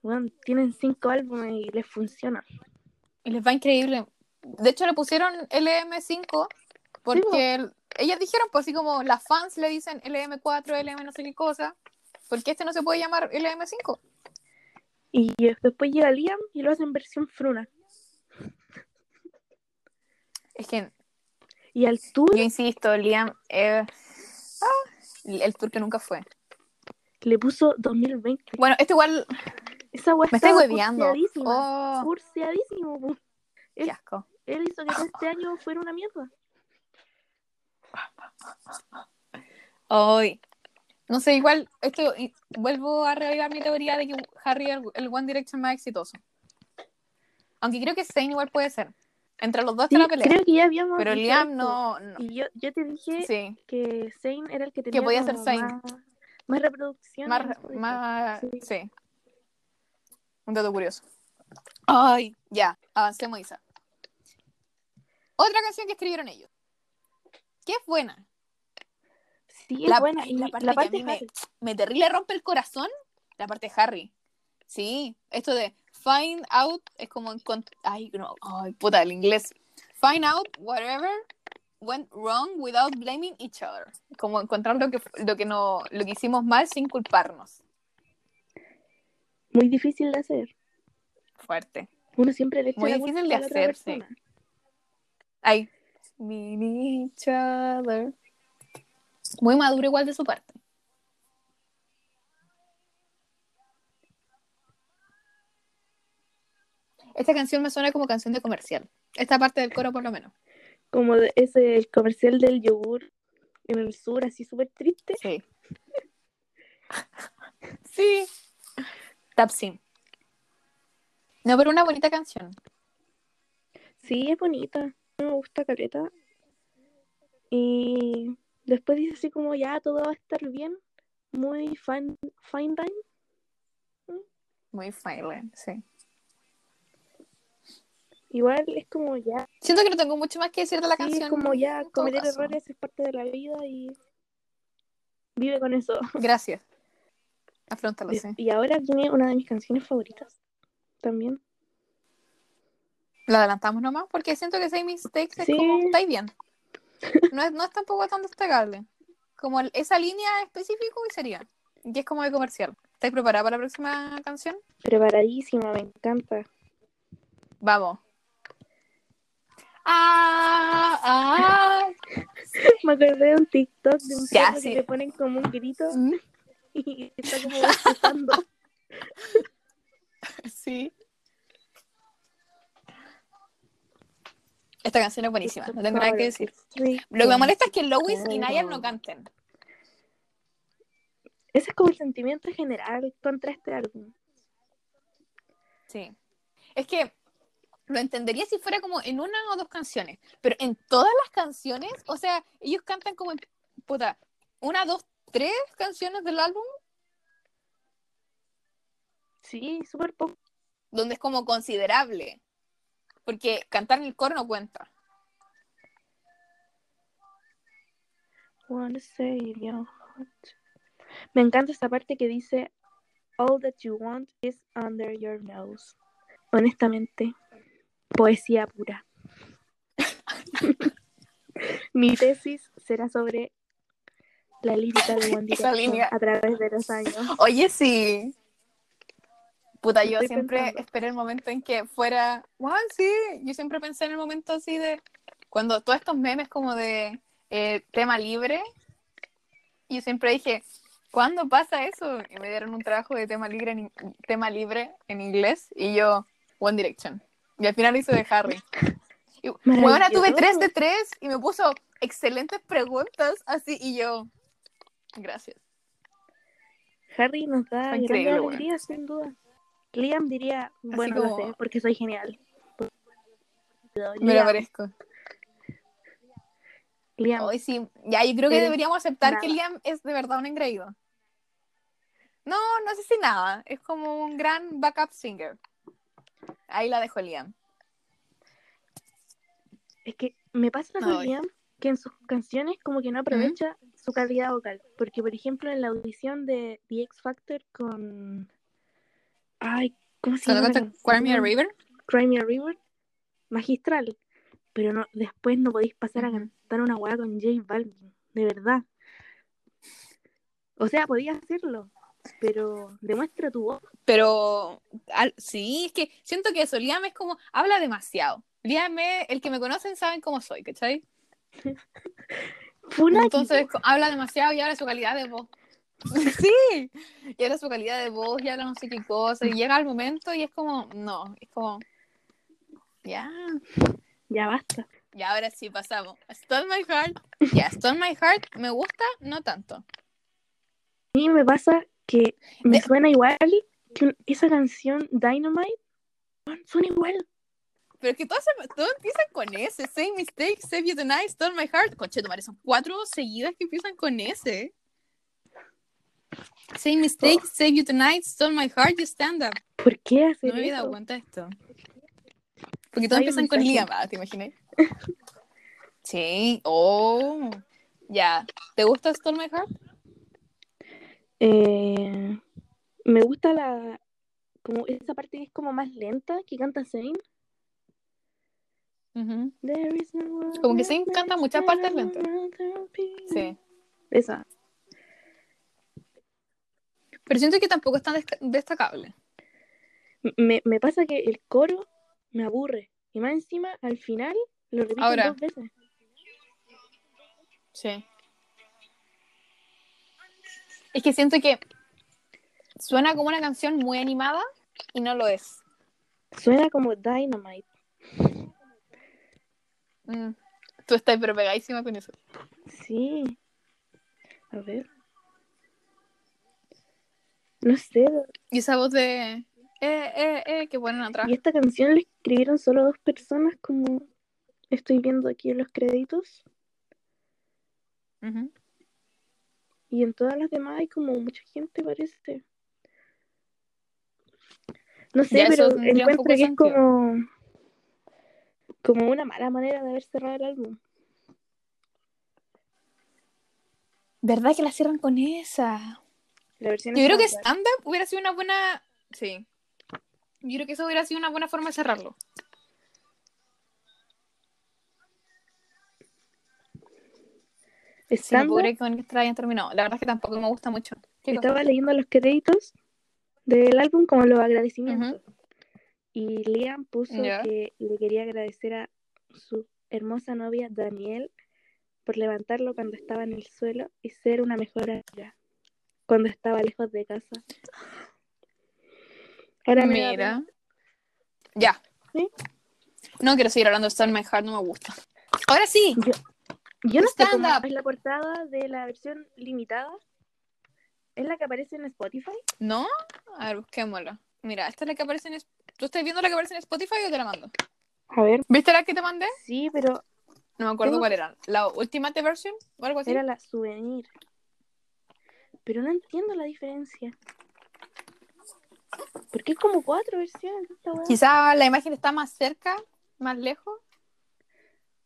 B: Bueno, tienen cinco álbumes y les funciona.
A: Y les va increíble. De hecho, le pusieron LM5 porque ellas dijeron, pues así como las fans le dicen LM4, LM no sé qué cosa, porque este no se puede llamar LM5.
B: Y después llega Liam y lo hace en versión fruna.
A: Es que
B: Y al tour
A: yo insisto, Liam, eh, ah, el tour que nunca fue.
B: le puso 2020.
A: Bueno, esto igual
B: Esa
A: me
B: estaba
A: hueveando. Oh,
B: Curseadísimo,
A: asco.
B: Él hizo que este año fuera una mierda.
A: Hoy. No sé, igual, esto y- vuelvo a reavivar mi teoría de que Harry es el, el One Direction más exitoso. Aunque creo que Zayn igual puede ser. Entre los dos
B: Sí,
A: está la pelea.
B: creo que ya habíamos
A: Pero Liam no, no.
B: Y yo, yo te dije
A: Sí,
B: que Zayn era el que tenía
A: podía ser Zayn.
B: Más, más reproducción.
A: más, más,
B: Sí.
A: sí. Un dato curioso. Ay, ya, avancemos, Isa. Otra canción que escribieron ellos. Que es buena.
B: Sí, es
A: La,
B: buena. Y
A: la parte,
B: la
A: que a mí me, me terrible rompe el corazón, la parte de Harry. Sí, esto de find out es como ay no, ay puta el inglés. Find out whatever went wrong without blaming each other. Como encontrar lo que lo que no lo que hicimos mal sin culparnos.
B: Muy difícil de hacer.
A: Fuerte.
B: Uno siempre le echa
A: Muy
B: la
A: difícil de
B: a la otra
A: hacer, sí.
B: persona.
A: Ay, mean each other. Muy maduro igual de su parte. Esta canción me suena como canción de comercial. Esta parte del coro por lo menos.
B: Como de- ese el comercial del yogur en el sur, así súper triste.
A: Sí. [LAUGHS] sí. Tapsin. No, pero una bonita canción.
B: Sí, es bonita. Me gusta Caleta. Y después dice así como ya todo va a estar bien. Muy fine, fine time.
A: Muy fine, sí.
B: Igual es como ya.
A: Siento que no tengo mucho más que decir de la
B: sí, es
A: canción.
B: como ya cometer
A: caso.
B: errores es parte de la vida y vive con eso. [LAUGHS]
A: Gracias. Afrontalo, sí.
B: Y ahora viene una de mis canciones favoritas. También.
A: La adelantamos nomás porque siento que Say Mistakes es como, está ahí bien. [LAUGHS] No es, no es tampoco tan destacable. Como el- esa línea específica y sería. Y es como de comercial. ¿Estáis preparada para la próxima canción?
B: Preparadísima, me encanta.
A: Vamos. Ah, ah. [LAUGHS]
B: Me acordé de un TikTok de un
A: Ya, sí.
B: que le ponen como un grito
A: Mm, [LAUGHS]
B: y está como bostezando.
A: Sí. Esta canción es buenísima, no tengo nada que decir. Lo que me molesta es que Lois y Niall no canten.
B: Ese es como el sentimiento general contra este álbum.
A: Sí. Es que lo entendería si fuera como en una o dos canciones, pero en todas las canciones, o sea, ellos cantan como en, puta, una, dos, tres canciones del álbum,
B: Sí, súper poco.
A: donde es como considerable, porque cantar en el coro no cuenta.
B: Me encanta esta parte que dice All that you want is under your nose. Honestamente, poesía pura. [LAUGHS] Mi tesis será sobre la lírica de One Direction a través de los años.
A: Oye, sí. Puta, yo
B: Estoy
A: siempre
B: pensando.
A: esperé el momento en que fuera. Wow, sí. Yo siempre pensé en el momento así de. Cuando todos estos memes como de eh, tema libre. Yo siempre dije, ¿cuándo pasa eso? Y me dieron un trabajo de tema libre en, tema libre en inglés. Y yo, One Direction. Y al final hizo de Harry. Y, bueno, tuve
B: Maravilloso.
A: tres de tres y me puso excelentes preguntas así. Y yo, gracias.
B: Harry nos da gran
A: increíble,
B: alegría, sin duda. Liam diría, bueno, lo
A: como-
B: sé, porque soy genial.
A: Me lo merezco.
B: Liam,
A: Hoy sí. Ya, yo creo que deberíamos aceptar que. Liam es de verdad un engreído. No, no sé si nada. Es como un gran backup singer. Ahí la dejo Liam.
B: es que me pasa con. Liam que en sus canciones como que no aprovecha su calidad vocal. Porque, por ejemplo, en la audición de The X Factor con... Ay, ¿cómo se llama? la
A: canta Cry Me a
B: canción?
A: River.
B: Cry Me a River, magistral. Pero no, después no podéis pasar a cantar una hueá con J Balvin, de verdad. O sea, podías hacerlo, pero demuestra tu voz.
A: Pero al- sí, es que siento que eso, Liam es como, habla demasiado. Liam es, el que me conocen saben cómo soy, ¿cachai? [LAUGHS] Entonces habla demasiado y habla su calidad de voz. [LAUGHS] Sí, y habla su calidad de voz y habla no sé qué cosa. Y llega el momento y es como, no, es como, ya.
B: Ya basta.
A: Y ahora sí pasamos. Stone My Heart. Ya, Stone My Heart me gusta, no tanto.
B: A mí me pasa que me
A: De-
B: suena igual que esa canción Dynamite. Suena igual.
A: Pero es que todas, se- todas empiezan con ese. Same Mistake, Save You Tonight, Stone My Heart. Conche, tu madre, son cuatro seguidas que empiezan con ese. Same Mistake, Save You Tonight, Stone My Heart, You Stand Up.
B: ¿Por qué hacer
A: No me
B: eso?
A: cuenta de esto. Porque todos
B: Hay
A: empiezan con. Liam, ¿te imaginas? [LAUGHS] Sí, oh. Ya. ¿Te gusta Stone My Heart?
B: Eh, me gusta la como esa parte que es como más lenta que canta.
A: Ujú.
B: There is no
A: Como que Zayn canta muchas partes lentas. Sí.
B: Esa.
A: Pero siento que tampoco es tan destacable.
B: Me, me pasa que el coro me aburre. Y más encima, al final, lo repiten
A: Ahora.
B: dos veces.
A: Sí. Es que siento que suena como una canción muy animada y no lo es.
B: Suena como Dynamite.
A: Mm. Tú estás pero pegadísima con eso.
B: Sí. A ver. No sé.
A: Y esa voz de... Eh, eh, eh, que ponen atrás.
B: Y esta canción la escribieron solo dos personas, como estoy viendo aquí en los créditos.
A: Ujú.
B: Y en todas las demás hay como mucha gente, parece. No sé,
A: Ya,
B: pero encuentro que es como, como una mala manera de haber cerrado el álbum.
A: ¿Verdad que la cierran con esa?
B: La versión
A: Yo creo que stand-up hubiera sido una buena... Sí. Yo creo que eso hubiera sido una buena forma de cerrarlo.
B: Stand-up,
A: podría con que hayan terminado. La verdad es que tampoco me gusta mucho.
B: Estaba leyendo los créditos del álbum como los agradecimientos. Y Liam puso que le quería agradecer a su hermosa novia Daniel por levantarlo cuando estaba en el suelo y ser una mejor amiga cuando estaba lejos de casa. Ahora me da
A: Mira. Ya.
B: ¿Sí?
A: No quiero seguir hablando de Star My Heart, no me gusta. Ahora sí.
B: Yo no sé cómo es la portada de la versión limitada. ¿Es la que aparece en Spotify?
A: ¿No? A ver, busquémosla. Mira, esta es la que aparece en... ¿Tú estás viendo la que aparece en Spotify o te la mando?
B: A ver.
A: ¿Viste la que te mandé?
B: Sí, pero
A: No me acuerdo
B: Tengo-
A: cuál era. ¿La Ultimate Version o algo así?
B: era la souvenir. Pero no entiendo la diferencia. ¿Por qué hay como cuatro versiones?
A: Quizá la imagen está más cerca, más lejos.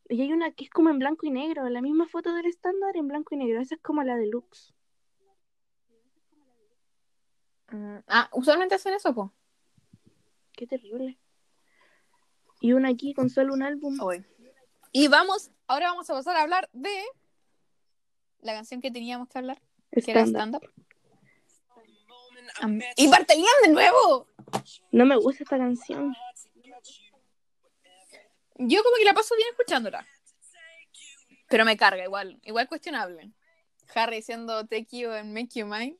B: Y hay una que es como en blanco y negro, la misma foto del estándar en blanco y negro. Esa es como la deluxe.
A: Mm, Ah, usualmente hacen eso, po.
B: Qué terrible. Y una aquí con solo un álbum.
A: Y vamos, ahora vamos a pasar a hablar de la canción que teníamos que hablar,
B: Stand-up.
A: ¡Y Bartelian de nuevo!
B: No me gusta esta canción.
A: Yo como que la paso bien escuchándola. Pero me carga igual, igual cuestionable. Harry diciendo Take You and Make You Mine.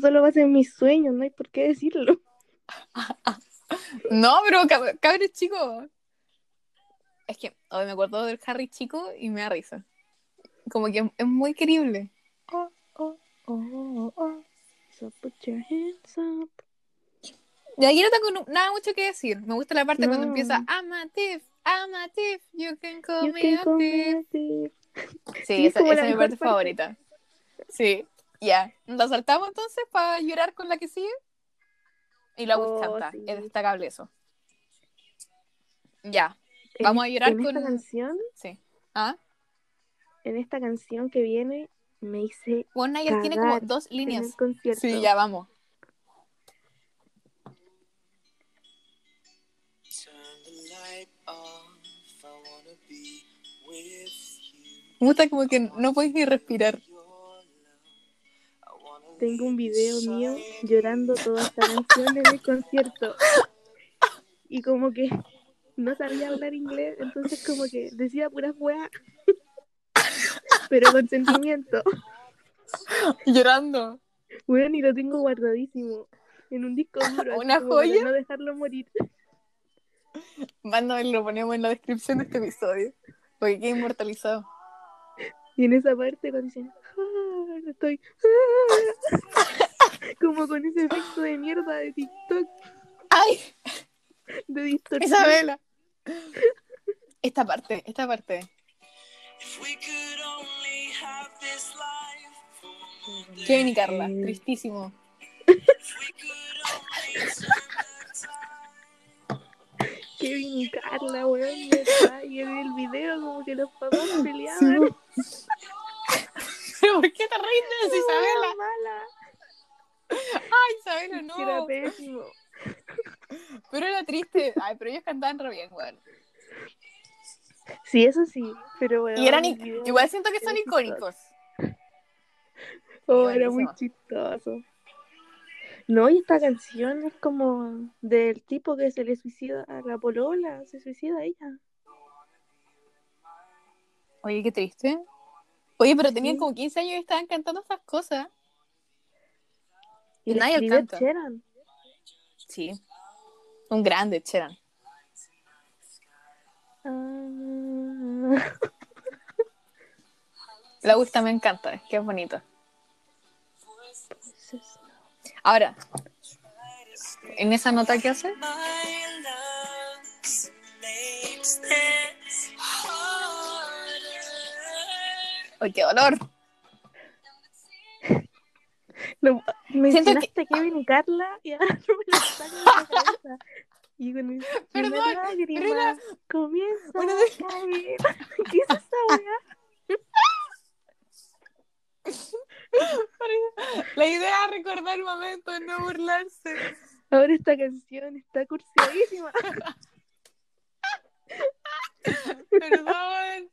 B: Solo va a ser mis sueños, no hay por qué decirlo. [LAUGHS]
A: No, pero cab- cabros chicos. Es que hoy me acuerdo del Harry chico y me da risa. Como que es muy querible.
B: Oh, oh, oh, oh. So put your hands up.
A: De aquí no tengo nada mucho que decir. Me gusta la parte cuando empieza I'm a thief, I'm a thief, you can call
B: You
A: me
B: can
A: a
B: call
A: thief.
B: me a thief.
A: Sí,
B: Sí, es
A: esa, es mi parte
B: parte.
A: favorita. Sí, ya. ¿La saltamos entonces para llorar con la que sigue? Y la
B: Oh,
A: canta.
B: sí.
A: Es destacable eso. Ya. Vamos a llorar
B: en esta
A: con-
B: canción,
A: Sí. ¿Ah?
B: En esta canción que viene, me hice
A: One Night tiene como dos líneas. Sí, ya vamos. Me gusta como que no puedes ni respirar.
B: Tengo un video mío llorando toda esta canción en el concierto. Y como que no sabía hablar inglés, entonces como que decía puras weas. Pero con sentimiento. [LAUGHS]
A: Llorando.
B: Weón, y lo tengo guardadísimo. En un disco duro.
A: ¿Una
B: como para
A: joya?
B: no dejarlo morir.
A: Manda, lo ponemos en la descripción de este episodio. Porque queda inmortalizado.
B: Y en esa parte cuando dicen, "Ah, estoy [LAUGHS] como con ese efecto de mierda de TikTok,
A: ¡Ay!
B: de distorsión.
A: Isabela. Esta parte, esta parte. Kevin y Carla, tristísimo.
C: The time.
B: Kevin y Carla, weón, y en el video como que los papás [LAUGHS] peleaban.
A: ¿Pero por qué te eso, Isabela?
B: mala.
A: Ay, Isabela,
B: Que Era
A: no.
B: pésimo.
A: Pero era triste. Ay, pero ellos cantaban re bien, weón.
B: Sí, eso sí, pero bueno.
A: Y eran, igual siento que son icónicos.
B: Oh, era muy chistoso. No, y esta canción es como del tipo que se le suicida a la polola, se suicida ella.
A: Oye, qué triste. Oye, pero tenían
B: Sí.
A: como 15 años y estaban cantando estas cosas.
B: Y la
A: Nadie canta.
B: Sheeran.
A: Sí. Un grande, Cheran. [LAUGHS] La gusta, me encanta, es que es bonito. Ahora, en esa nota que hace. ¡ay, qué dolor!
B: Lo- mencionaste a Kevin y Carla y ahora no [LAUGHS] me lo de la cabeza. Y con [LAUGHS] mi
A: Perdón,
B: lágrima
A: era-
B: comienza
A: Bueno,
B: a caer. [LAUGHS] ¿Qué es esa [LAUGHS] weá?
A: La idea es recordar momentos, no burlarse.
B: Ahora esta canción está cursiadísima.
A: Perdón.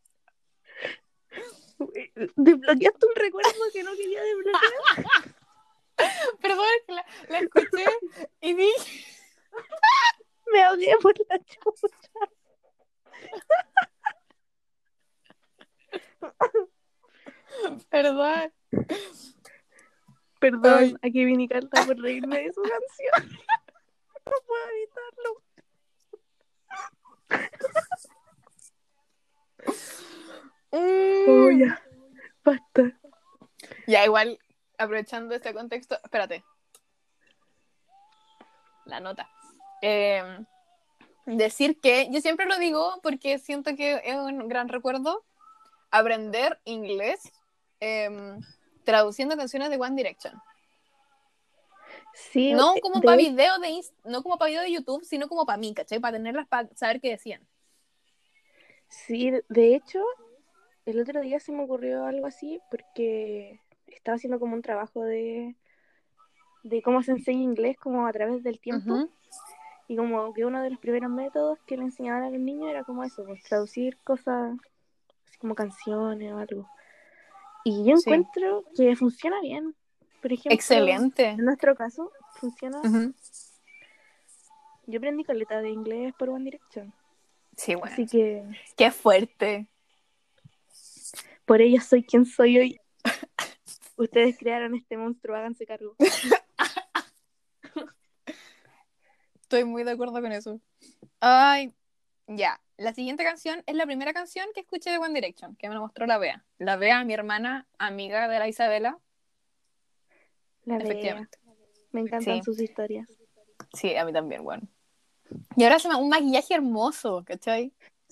B: Desbloqueaste un recuerdo que no quería desbloquear.
A: Perdón, la escuché y dije,
B: Me ahogué por la chucha.
A: perdón.
B: Perdón
A: Ay.
B: a Kevin y Carla por reírme de su canción. No puedo evitarlo. Oh, ya. Basta.
A: Ya, igual, aprovechando este contexto, espérate. La nota. Eh, decir que, yo siempre lo digo porque siento que es un gran recuerdo aprender inglés eh, traduciendo canciones de One Direction.
B: Sí,
A: No
B: eh,
A: como para video de no como para video de YouTube, sino como para mí, ¿cachai? Para tenerlas para saber qué decían.
B: Sí, de hecho, el otro día se me ocurrió algo así porque estaba haciendo como un trabajo de, de cómo se enseña inglés como a través del tiempo. Y como que uno de los primeros métodos que le enseñaban a los niños era como eso, pues traducir cosas así como canciones o algo. Y yo
A: Sí.
B: encuentro que funciona bien. Por ejemplo,
A: Excelente.
B: en nuestro caso, funciona. Yo aprendí caleta de inglés por One Direction.
A: Sí, bueno.
B: Así que
A: Qué fuerte.
B: por ello soy quien soy hoy. [LAUGHS] Ustedes crearon este monstruo, háganse cargo. [LAUGHS]
A: Estoy muy de acuerdo con eso. Ay, ya. La siguiente canción es la primera canción que escuché de One Direction, que me lo mostró la Bea. La Bea, mi hermana, amiga de la Isabela,
B: La Bea.
A: efectivamente.
B: Me encantan
A: Sí.
B: sus historias.
A: Sí, a mí también, bueno. Y ahora se me un maquillaje hermoso, ¿cachai?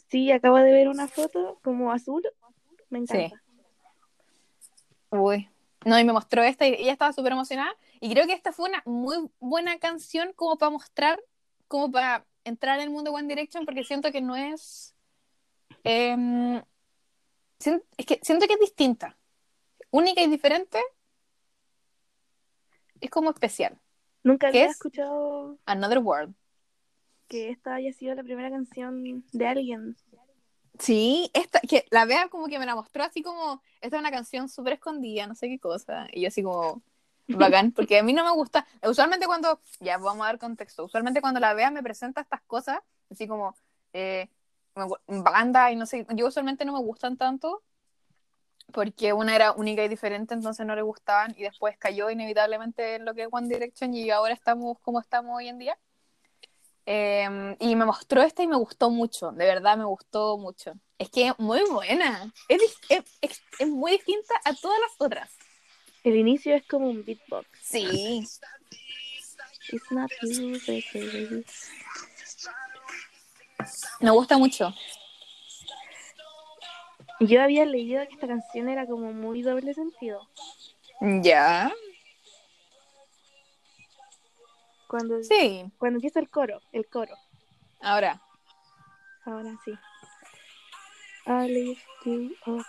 B: Sí, acabo de ver una foto como azul. Me encanta.
A: Uy. No, y me mostró esta y ella estaba súper emocionada. Y creo que esta fue una muy buena canción como para mostrar, como para entrar en el mundo One Direction, porque siento que no es. em, es que siento que es distinta. Única y diferente. Es como especial.
B: Nunca
A: ¿Qué
B: había
A: es?
B: escuchado
A: Another World.
B: que esta haya sido la primera canción de alguien.
A: Sí, esta, que la vea como que me la mostró así como, esta es una canción súper escondida, no sé qué cosa, y yo así como, bacán, [LAUGHS] porque a mí no me gusta, usualmente cuando, ya vamos a dar contexto, usualmente cuando la vea me presenta estas cosas, así como, eh, banda y no sé, yo usualmente no me gustan tanto, porque una era única y diferente, entonces no le gustaban, y después cayó inevitablemente en lo que es One Direction, y ahora estamos como estamos hoy en día. Eh, y me mostró esta y me gustó mucho, de verdad me gustó mucho. Es que es muy buena, es, es- es muy distinta a todas las otras.
B: El inicio es como un beatbox.
A: Sí,
B: It's not you, baby.
A: me gusta mucho.
B: Yo había leído que esta canción era como muy doble sentido.
A: Ya,
B: Cuando,
A: sí,
B: cuando empieza el coro, el coro.
A: ahora.
B: Ahora sí. I lift you up,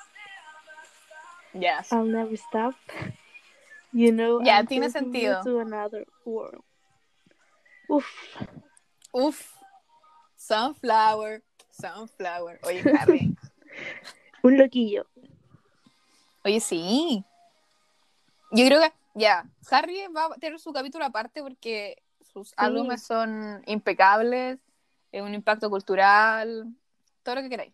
A: Yes.
B: I'll never stop. You know,
A: Ya,
B: I'm
A: tiene sentido.
B: to another world. Uf,
A: Uf, Sunflower, Sunflower. Oye, Harry. [LAUGHS]
B: un loquillo.
A: Oye, sí. Yo creo que, ya, Harry va a tener su capítulo aparte porque sus álbumes son impecables, es un impacto cultural, todo lo que queráis.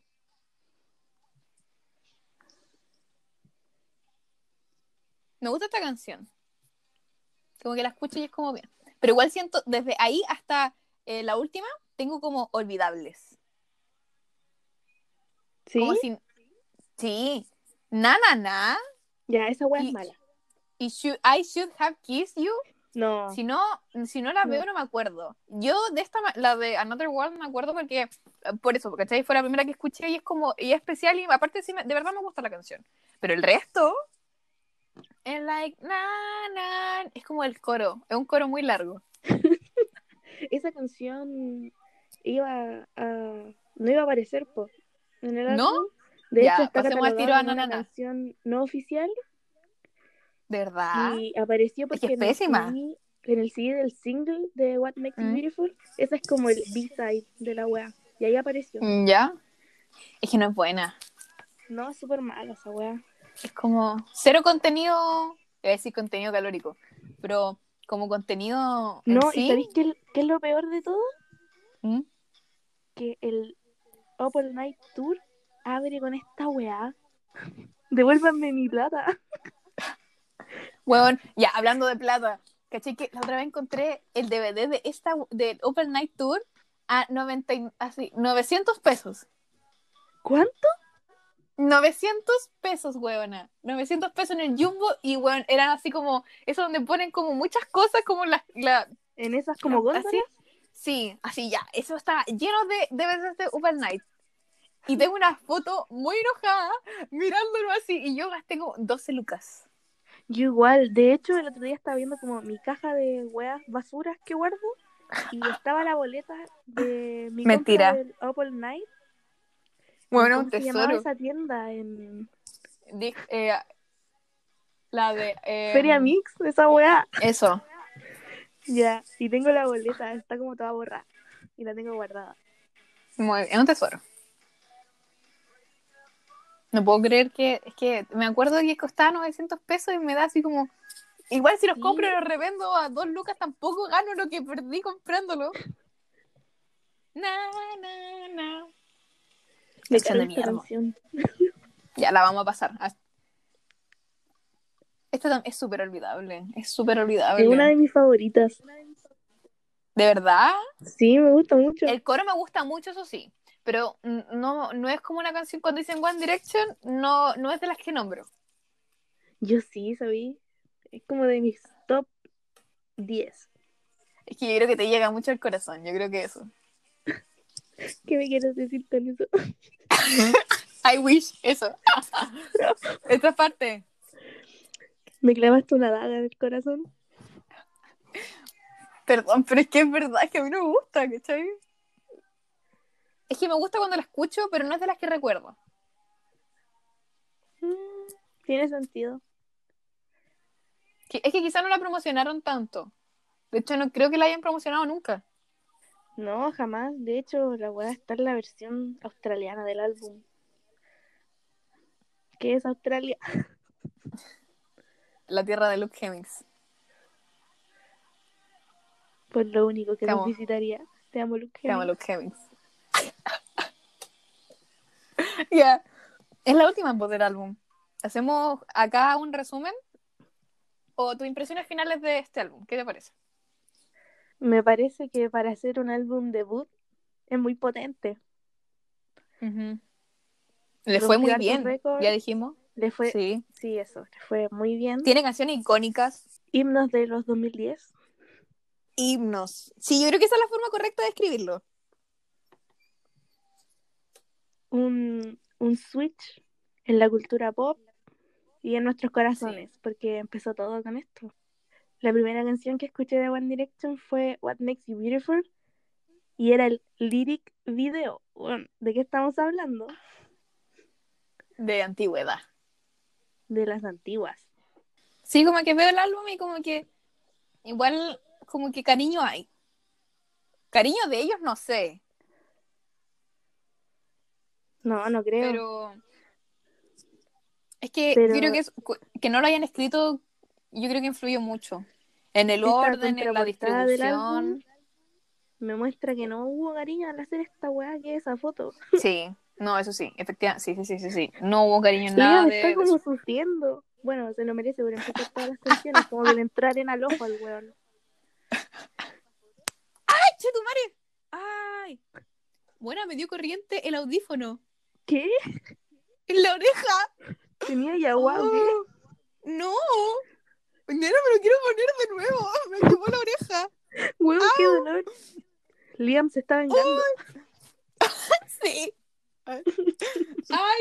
A: Me gusta esta canción. Como que la escucho y es como bien. Pero igual siento, desde ahí hasta eh, la última, tengo como olvidables.
B: ¿Sí?
A: Como si... Sí. Na, na, na.
B: Ya, esa wea
A: Y-
B: es mala.
A: Y should, I should have kissed you.
B: No.
A: Si no, si no la veo, no me acuerdo. Yo de esta, la de Another World, me acuerdo porque, eh, por eso, porque ¿cachai? fue la primera que escuché y es como, y es especial y aparte sí, me- de verdad me gusta la canción. Pero el resto, es like, na, na, es como el coro, es un coro muy largo. [LAUGHS]
B: Esa canción iba a... No iba a aparecer, po, en el
A: ¿No?
B: álbum. De
A: Ya,
B: hecho, está catalogada
A: tiro a
B: una
A: Na, Na, Na.
B: canción no oficial
A: ¿De verdad?
B: y apareció
A: que
B: porque
A: es
B: en, el
A: pésima.
B: CD, en el CD del single de What Makes You
A: Mm.
B: Beautiful, esa es como el B-side de la wea. Y ahí apareció.
A: Mm, ¿Ya? Es que no es buena.
B: No, es súper mala esa wea.
A: Es como cero contenido, iba a decir contenido calórico, pero como contenido en
B: No,
A: sí,
B: ¿y sabéis qué, qué es lo peor de todo?
A: ¿Mm?
B: Que el Up All Night Tour abre con esta weá. [LAUGHS] Devuélvanme mi plata.
A: Weón, ya, hablando de plata, caché que la otra vez encontré el DVD de esta, del Open Night Tour a 90, y- así, 900 pesos.
B: ¿Cuánto?
A: 900 pesos, weona. 900 pesos en el Jumbo y, weón, eran así como, eso donde ponen como muchas cosas, como la, la
B: En esas como góndolas.
A: así. Sí, así ya, eso estaba lleno de de Open Night. Y tengo una foto muy enojada mirándolo así y yo gasté como 12 lucas.
B: Yo igual, de hecho, el otro día estaba viendo como mi caja de weas basuras que guardo y estaba la boleta de mi
A: Mentira.
B: del Night.
A: Bueno,
B: ¿Cómo
A: un tesoro.
B: esa tienda? En
A: eh, la de. eh,
B: Feria Mix, esa wea.
A: Eso.
B: Ya, y tengo la boleta, está como toda borrada y la tengo guardada.
A: Muy bien, es un tesoro. No puedo creer que. Es que me acuerdo que costaba 900 pesos y me da así como. Igual si los
B: Sí.
A: compro y los revendo a dos lucas, tampoco gano lo que perdí comprándolo. Na, na, na.
B: Me
A: Canción de mierda.
B: canción.
A: Ya la vamos a pasar. Esta es súper olvidable. Es súper olvidable.
B: Es una de mis favoritas.
A: ¿De verdad?
B: Sí, me gusta mucho.
A: El coro me gusta mucho, eso sí. Pero no, no es como una canción cuando dicen One Direction, no, no es de las que nombro.
B: Yo sí, sabí. Es como de mis top 10.
A: Es que yo creo que te llega mucho al corazón, yo creo que eso. [LAUGHS]
B: ¿Qué me quieres decir con eso? [LAUGHS]
A: I wish, eso. Esta parte.
B: ¿Me clavaste una daga en el corazón?
A: Perdón, pero es que es verdad, que a mí no me gusta, ¿cachai? Es que me gusta cuando la escucho, pero no es de las que recuerdo.
B: Mm, Tiene sentido.
A: Es que quizá no la promocionaron tanto. De hecho, no creo que la hayan promocionado nunca.
B: No, jamás. De hecho, la weá está en la versión australiana del álbum. ¿Qué es Australia? [LAUGHS]
A: La tierra de Luke Hemmings.
B: Pues lo único que
A: Te
B: nos
A: amo.
B: visitaría. Te amo, Luke.
A: Se llama
B: Hemmings.
A: Luke Hemmings. [LAUGHS] Ya. Es la última voz del álbum. ¿Hacemos acá un resumen? ¿O tus impresiones finales de este álbum? ¿Qué te parece?
B: Me parece que para hacer un álbum debut es muy potente.
A: Le fue muy bien, ya dijimos.
B: Le fue, sí.
A: Sí.
B: eso, le fue muy bien.
A: Tiene canciones icónicas,
B: Himnos de los 2010.
A: himnos. Sí, yo creo que esa es la forma correcta de escribirlo.
B: Un, un switch en la cultura pop y en nuestros corazones, porque empezó todo con esto. La primera canción que escuché de One Direction fue What Makes You Beautiful y era el lyric video. Bueno, ¿De qué estamos hablando?
A: De antigüedad.
B: De las antiguas.
A: Sí, como que veo el álbum y como que igual como que cariño hay. Cariño de ellos no sé,
B: No, no creo.
A: pero es que
B: Pero-
A: creo que, es- que no lo hayan escrito, yo creo que influyó mucho en el
B: Esta
A: orden, en la distribución.
B: Me muestra que no hubo cariño al hacer esta weá que es esa foto.
A: Sí, no, eso sí, efectivamente, sí, sí, sí, sí, sí. No hubo cariño en nada
B: está
A: de
B: como sufriendo. Bueno, se lo merece empezar todas las canciones, como que le entrar en al ojo al weón. [LAUGHS]
A: ¡Ay, chetumare! ¡Ay! Bueno, me dio corriente el audífono.
B: ¿Qué?
A: En la oreja.
B: ¿Tenía ya?
A: Oh, [GASPS] no. Me lo quiero poner de nuevo. [LAUGHS] Me quemó la oreja.
B: Weón, qué dolor. Liam se está vengando. [LAUGHS]
A: Sí. Ay,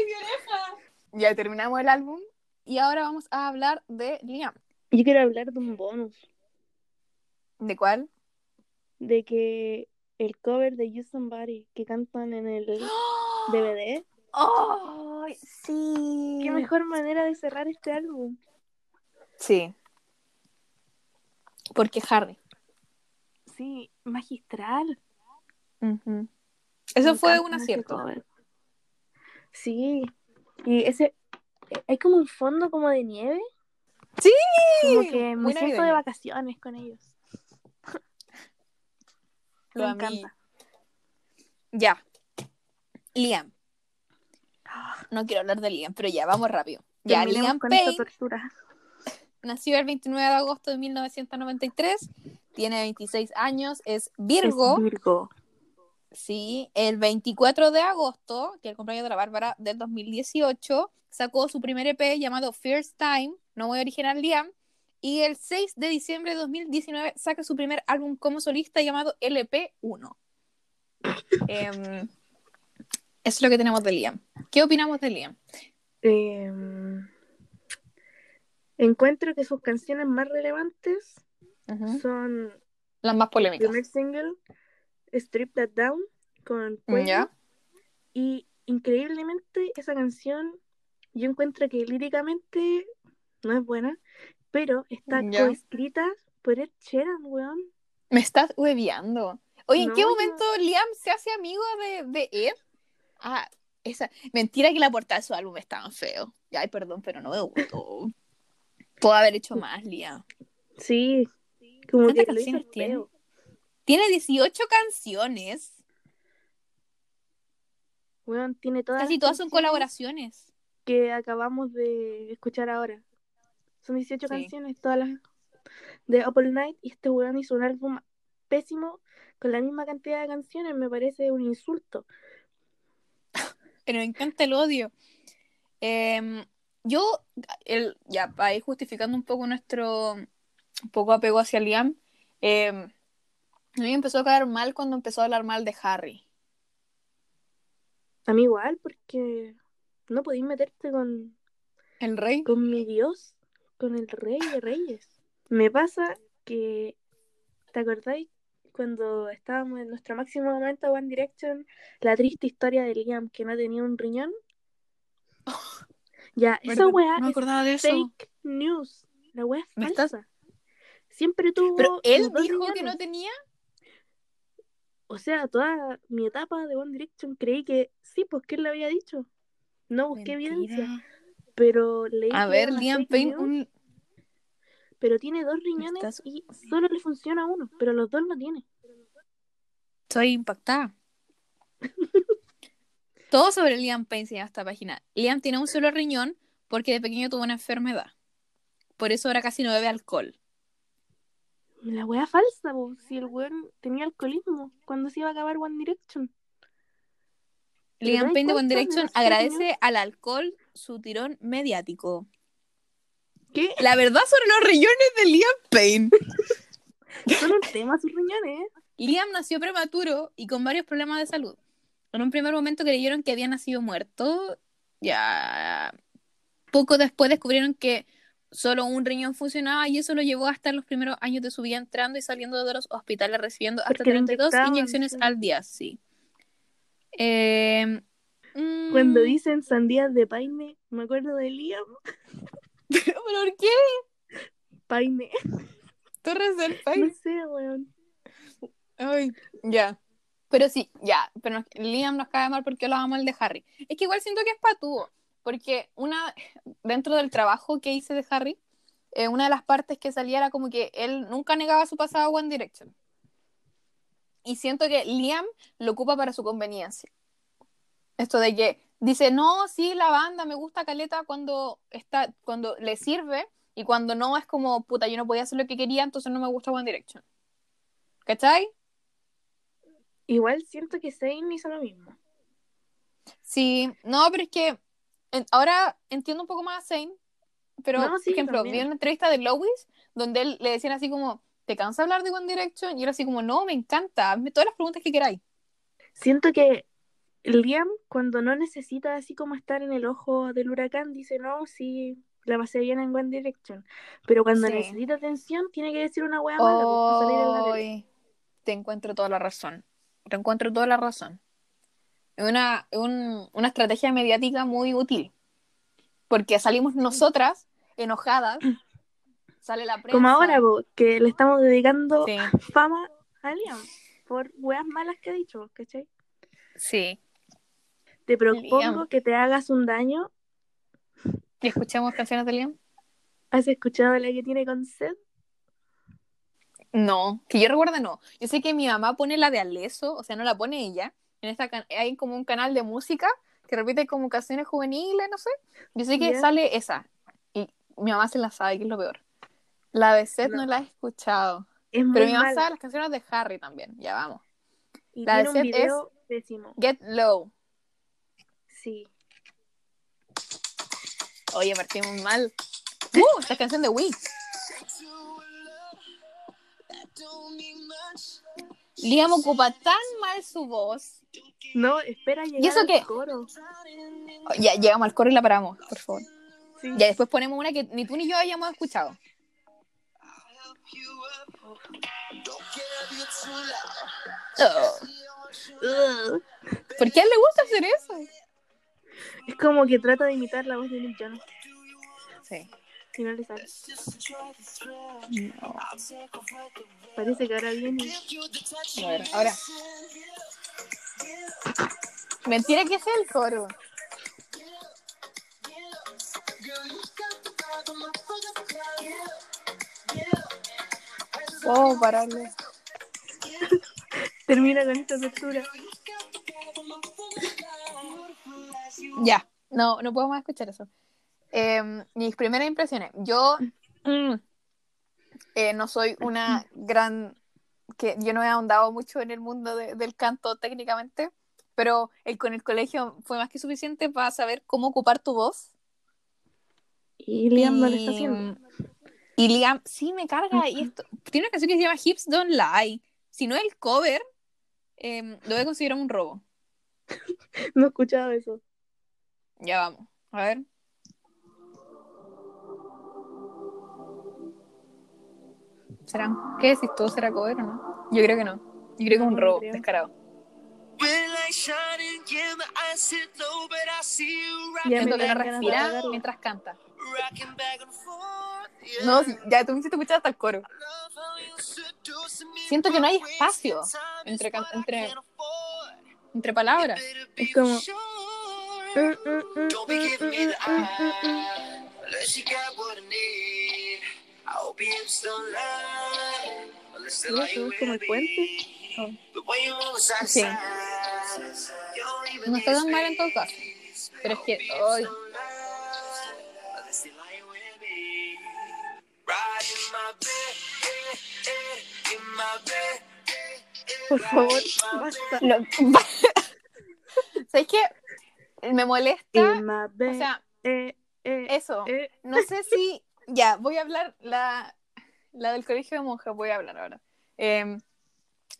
A: mi oreja. Ya terminamos el álbum y ahora vamos a hablar de Liam.
B: Yo quiero hablar de un bonus.
A: ¿De cuál?
B: De que el cover de You Somebody que cantan en el [GASPS] DVD.
A: ¡Ay, sí!
B: Qué mejor manera de cerrar este álbum.
A: Sí. Porque Harry.
B: Sí, magistral.
A: Eso
B: Me
A: fue un acierto.
B: Sí. Y ese. Hay como un fondo como de nieve.
A: Sí,
B: Como que me siento de vacaciones con ellos. [LAUGHS]
A: Lo
B: Me encanta.
A: Ya. Liam. No quiero hablar de Liam, pero ya, vamos rápido. Ya, Liam
B: con esta
A: Payne
B: tortura.
A: Nació el 29 de agosto de 1993, tiene 26 años, es Virgo.
B: Es Virgo.
A: Sí, el 24 de agosto, que es el cumpleaños de la Bárbara del 2018, sacó su primer EP llamado First Time, no muy original Liam, y el 6 de diciembre de 2019 saca su primer álbum como solista llamado LP1. Em, eso es lo que tenemos de Liam. ¿Qué opinamos de Liam?
B: Eh, encuentro que sus canciones más relevantes son
A: Las más
B: el
A: polémicas.
B: primer single, Strip That Down, con Quavo,
A: ¿Ya?
B: y increíblemente esa canción yo encuentro que líricamente no es buena, pero está
A: Ya.
B: coescrita por Ed Sheeran, weón.
A: Me estás hueveando. Oye, ¿en
B: No,
A: qué momento Liam se hace amigo de, de Ed? Ah, esa. Mentira que la portada de su álbum es tan feo. Ay, perdón, pero no me gustó. Puedo haber hecho más, Liam.
B: Sí, como
A: ¿Cuántas
B: que
A: canciones tiene?
B: feo.
A: Tiene 18 canciones.
B: Weón, tiene todas
A: Casi todas son colaboraciones.
B: que acabamos de escuchar ahora. Son 18
A: Sí.
B: canciones, todas las de Apple Night, y este weón hizo un álbum pésimo con la misma cantidad de canciones, me parece un insulto. [LAUGHS]
A: Pero me encanta el odio. Em, yo, el, ya, para ir justificando un poco nuestro un poco apego hacia Liam, em, A mí me empezó a caer mal cuando empezó a hablar mal de Harry.
B: A mí igual, porque no podéis meterte con,
A: ¿El rey?
B: con mi Dios, con el rey de reyes. Me pasa que, ¿te acordáis? Cuando estábamos en nuestro máximo momento One Direction, la triste historia de Liam que no tenía un riñón. [LAUGHS] Ya, esa
A: Verdad,
B: weá
A: no me
B: es
A: acordaba de eso.
B: fake news. La weá es
A: ¿Me estás-
B: falsa. Siempre tuvo.
A: Pero él dijo que no tenía.
B: O sea, toda mi etapa de One Direction creí que sí, pues que él lo había dicho. No busqué evidencia,
A: Mentira.
B: pero leí
A: A ver, Liam Payne,
B: news,
A: un...
B: pero tiene dos riñones
A: estás-
B: y solo le funciona uno, pero los dos no tiene.
A: Estoy impactada. [LAUGHS] Todo sobre Liam Payne se llama esta página. Liam tiene un solo riñón porque de pequeño tuvo una enfermedad. Por eso ahora casi no bebe alcohol.
B: La wea falsa, po, si el weón tenía alcoholismo cuando se iba a acabar One Direction. ¿Te
A: Liam Payne de One Direction agradece al alcohol su tirón mediático.
B: ¿Qué?
A: La verdad sobre los riñones de Liam Payne. [LAUGHS]
B: Son un tema sus riñones.
A: Liam nació prematuro y con varios problemas de salud. En un primer momento creyeron que había nacido muerto. Ya poco después descubrieron que solo un riñón funcionaba y eso lo llevó hasta los primeros años de su vida entrando y saliendo de los hospitales recibiendo hasta
B: Porque le
A: 32
B: inyectaban,
A: inyecciones
B: sí.
A: al día, sí. Eh, mm,
B: Cuando dicen sandías de paine, me acuerdo de Liam. [LAUGHS]
A: ¿Pero por qué?
B: Paine.
A: Torres del
B: No
A: Paine.
B: sé, weón.
A: Ay, ya. Pero sí, ya. Pero Liam nos cae mal porque hablaba mal de Harry. Es que igual siento que es patúo. Porque una, dentro del trabajo que hice de Harry, eh, una de las partes que salía era como que él nunca negaba su pasado One Direction. Y siento que Liam lo ocupa para su conveniencia. Esto de que dice, no, sí, la banda me gusta Caleta cuando, está, cuando le sirve y cuando no es como, puta, yo no podía hacer lo que quería, entonces no me gusta One Direction. ¿Cachai?
B: Igual siento que Zayn hizo lo mismo.
A: Sí, no, pero es que en- ahora entiendo un poco más a Zayn, pero
B: No, sí,
A: por ejemplo,
B: también.
A: vi una entrevista de Lois donde él le decían así como, ¿te cansa hablar de One Direction? Y él así como, no, me encanta, hazme todas las preguntas que queráis.
B: Siento que Liam, cuando no necesita así como estar en el ojo del huracán, dice, no, sí, la pasé bien en One Direction. Pero cuando
A: Sí.
B: necesita atención, tiene que decir una wea mala pues, para salir en la tele.
A: Te encuentro toda la razón. Te encuentro toda la razón. Es una, un- una estrategia mediática muy útil. Porque salimos nosotras enojadas, sale la prensa.
B: Como ahora, po, que le estamos dedicando
A: Sí, [LAUGHS]
B: fama a Liam por weas malas que ha dicho, ¿cachai?
A: sí.
B: Te propongo
A: Liam.
B: que te hagas un daño.
A: ¿Y escuchamos canciones de Liam?
B: ¿Has escuchado la que tiene con Seth?
A: No, que yo recuerde no. Yo sé que mi mamá pone la de Aleso, o sea, no la pone ella. En esta hay como un canal de música que repite como canciones juveniles, no sé. Yo sé que sale esa. Y mi mamá se la sabe, que es lo peor. La de Seth no,
B: No.
A: la he escuchado.
B: Es
A: Pero mi mamá
B: mala.
A: sabe las canciones de Harry también. Ya vamos.
B: Y
A: la de Seth
B: pésimo.
A: Get Low.
B: Sí.
A: Oye, partimos mal. Uh, esta canción de Wii. Liam ocupa tan mal su voz.
B: No, espera llegar
A: eso
B: al
A: qué?
B: coro.
A: Ya llegamos al coro y la paramos, por favor.
B: Sí.
A: Ya después ponemos una que ni tú ni yo hayamos escuchado. Oh. ¿Por qué a él le gusta hacer eso?
B: Es como que trata de imitar la voz de Nick Jonas
A: Sí.
B: Y no le sale. Parece que ahora viene.
A: A ver, ahora. Mentira que sea el coro. Oh, pararle.
B: Termina con esta tortura.
A: Ya, no, no puedo más escuchar eso. Eh, mis primeras impresiones. Yo mm, eh, no soy una gran. que Yo no he ahondado mucho en el mundo de- del canto técnicamente, pero el, con el colegio fue más que suficiente para saber cómo ocupar tu voz.
B: Y Liam no lo está
A: Y-
B: haciendo.
A: Y Liam, sí, me carga. Y esto, tiene una canción que se llama Hips Don't Lie. si no el cover, em, lo voy a considerar un robo. [LAUGHS]
B: No he escuchado eso.
A: Ya vamos. A ver. ¿Serán? ¿Qué decís tú? ¿Será cover o no? Yo creo que no. Yo creo que es un robo,
B: creo.
A: descarado.
B: Ya me
A: que no
B: dan ganas de
A: respira
B: apagarlo.
A: mientras canta. No, ya tú me hiciste escuchar hasta el coro. Siento que no hay espacio entre entre-. Entre palabras.
B: Es como-
C: lie
B: somos como el puente.
C: to
A: Sí. No está tan mal en todo caso. Pero es que hoy.
C: eh,
B: Por favor, basta.
A: Lo- [LAUGHS] ¿Sabes qué? Me molesta. O sea,
B: eh, eh,
A: eso.
B: eh.
A: No sé si. Ya, voy a hablar. La, la del colegio de monjas, voy a hablar ahora. Eh,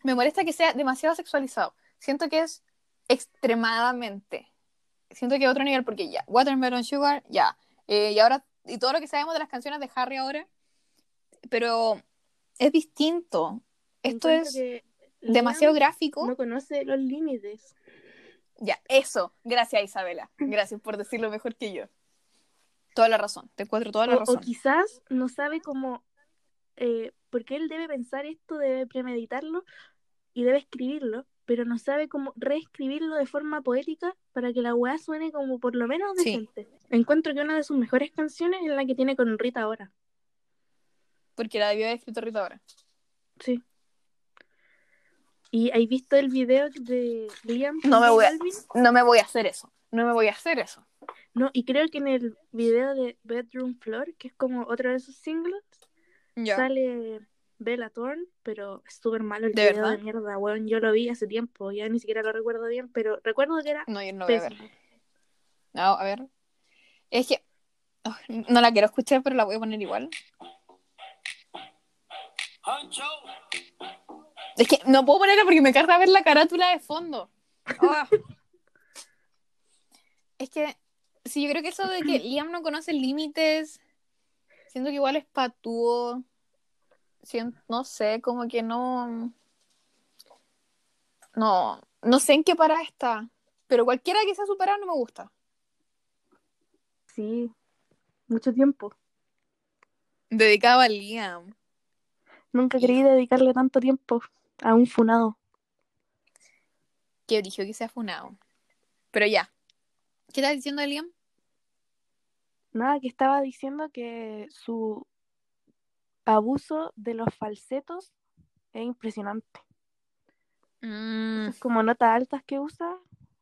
A: me molesta que sea demasiado sexualizado. Siento que es extremadamente. Siento que es otro nivel, porque ya, Watermelon Sugar, ya. Eh, y ahora, y todo lo que sabemos de las canciones de Harry ahora. Pero es distinto. Esto
B: Encuentro
A: es demasiado gráfico.
B: No conoce los límites.
A: Ya, eso. Gracias, Isabela. Gracias por decirlo mejor que yo. Toda la razón. Te encuentro toda la
B: O, o
A: razón.
B: quizás no sabe cómo. Eh, porque él debe pensar esto, debe premeditarlo y debe escribirlo, pero no sabe cómo reescribirlo de forma poética para que la weá suene como por lo menos
A: Sí.
B: decente. Encuentro que una de sus mejores canciones es la que tiene con Rita ahora.
A: Porque la debió haber escrito Rita ahora.
B: Sí. ¿Y hay visto el video de Liam?
A: No me voy a-? No me voy a hacer eso. No me voy a hacer eso.
B: No, y creo que en el video de Bedroom Floor, que es como otro de esos singles, sale Bella Thorne, pero es súper malo el
A: ¿De
B: video
A: verdad?
B: de mierda, weón. Yo lo vi hace tiempo, ya ni siquiera lo recuerdo bien, pero recuerdo que era
A: No, yo no voy a ver. No, a ver. Es que. oh, no la quiero escuchar, pero la voy a poner igual. Es que no puedo ponerla porque me carga ver la carátula de fondo. [LAUGHS] Ah. es que. Sí, yo creo que eso de que [CLEARS THROAT] Liam no conoce límites. Siento que igual es patúo. No sé, como que no. No. No sé en qué para está. Pero cualquiera que sea superado no me gusta.
B: Sí, mucho tiempo.
A: Dedicado a Liam.
B: Nunca creí dedicarle tanto tiempo a un funado.
A: que eligió que sea funado. Pero ya. ¿Qué estás diciendo Liam?
B: Nada, que estaba diciendo que su abuso de los falsetos es impresionante.
A: Mm,
B: como notas altas que usa,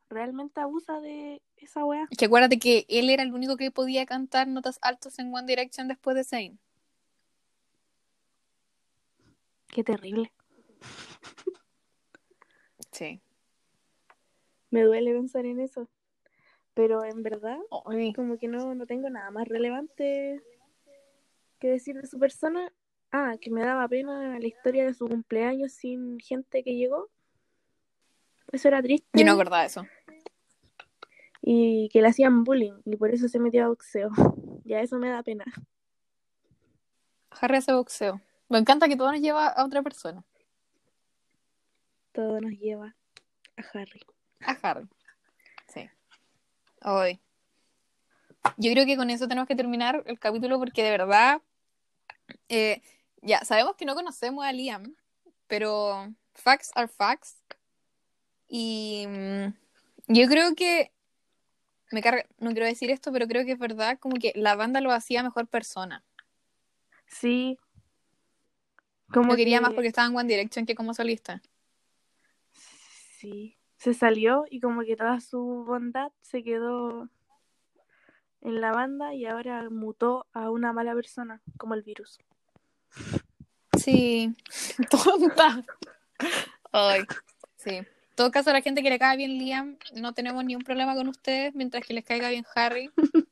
B: realmente abusa de esa weá.
A: que acuérdate que él era el único que podía cantar notas altas en One Direction después de Zayn.
B: Qué terrible.
A: Sí.
B: Me duele pensar en eso. Pero en verdad,
A: Ay,
B: como que no, no tengo nada más relevante que decir de su persona. Ah, que me daba pena la historia de su cumpleaños sin gente que llegó. Eso era triste.
A: Yo no acordaba eso.
B: Y que le hacían bullying y por eso se metió a boxeo. [LAUGHS] Ya eso me da pena.
A: Harry hace boxeo. Me encanta que todo nos lleva a otra persona.
B: Todo nos lleva a Harry.
A: A Harry. Ay. Yo creo que con eso tenemos que terminar el capítulo porque de verdad. eh, ya, sabemos que no conocemos a Liam, pero facts are facts. Y mm, yo creo que. Me carga, no quiero decir esto, pero creo que es verdad, como que la banda lo hacía mejor persona.
B: Sí. Como
A: Lo quería
B: que-
A: más porque estaba en One Direction que como solista.
B: Sí. Se salió y como que toda su bondad se quedó en la banda y ahora mutó a una mala persona, como el virus.
A: Sí, [LAUGHS] tonta. Ay, sí. En todo caso, a la gente que le cae bien Liam, no tenemos ni un problema con ustedes, mientras que les caiga bien Harry. [LAUGHS]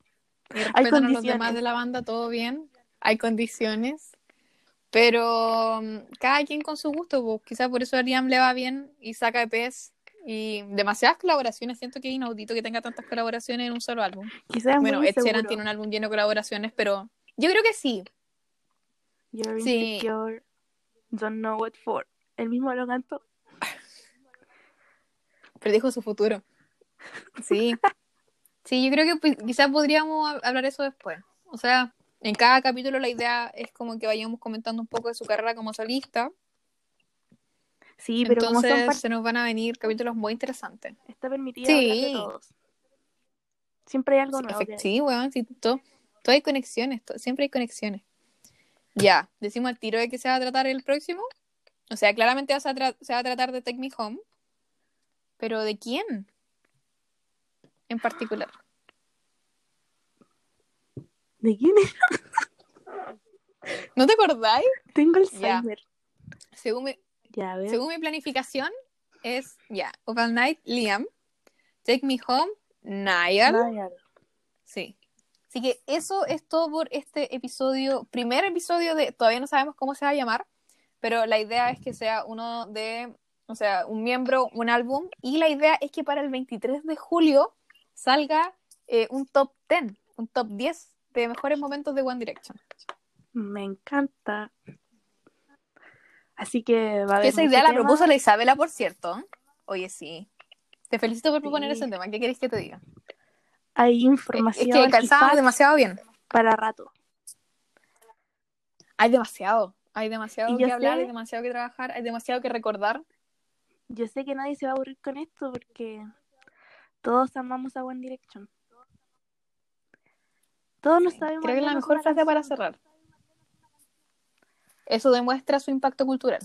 A: Y respetan a los demás de la banda, todo bien. Hay condiciones. Pero mm, cada quien con su gusto, pues quizás por eso a Liam le va bien y saca EPs y demasiadas colaboraciones. Siento que es inaudito que tenga tantas colaboraciones en un solo álbum.
B: Quizás
A: Bueno, Ed Sheeran tiene un álbum lleno de colaboraciones, pero yo creo que sí.
B: You're
A: Sí.
B: insecure, don't know what for. El mismo lo cantó.
A: Predijo su futuro. Sí. Sí, yo creo que quizás podríamos hab- hablar eso después. O sea, en cada capítulo la idea es como que vayamos comentando un poco de su carrera como solista.
B: Sí, pero como son
A: Entonces se nos van a venir capítulos muy interesantes.
B: está permitido
A: Sí.
B: hablar de todos. Siempre hay algo
A: Sí,
B: nuevo.
A: efect- sí, weón, sí, todo, todo hay conexiones, todo- siempre hay conexiones. Ya, decimos al tiro de que se va a tratar el próximo. O sea, claramente vas a tra- se va a tratar de Take Me Home. Pero ¿de quién? En particular.
B: ¿De quién es?
A: ¿No te acordáis?
B: Tengo el. Alzheimer.
A: Según mi,
B: Ya, a ver.
A: según mi planificación, es ya, Of All Night, Liam. Take Me Home, Niall.
B: Niall.
A: Sí. Así que eso es todo por este episodio, primer episodio de, todavía no sabemos cómo se va a llamar, pero la idea es que sea uno de, o sea, un miembro, un álbum, y la idea es que para el 23 de julio salga eh, un top 10, un top 10 de mejores momentos de One Direction.
B: Me encanta. Así que va a haber.
A: Esa idea la propuso la Isabela, por cierto. Oye, sí. Te felicito por proponer
B: Sí.
A: ese tema. ¿Qué queréis que te diga?
B: Hay
A: Es
B: información
A: que
B: y
A: calzamos
B: facts
A: demasiado bien.
B: para rato.
A: Hay demasiado. Hay demasiado que hablar, hay demasiado que trabajar, hay demasiado que recordar.
B: Yo sé que nadie se va a aburrir con esto porque todos amamos a One Direction. Todos nos sabemos.
A: Creo que es la mejor frase para cerrar. Eso demuestra su impacto cultural.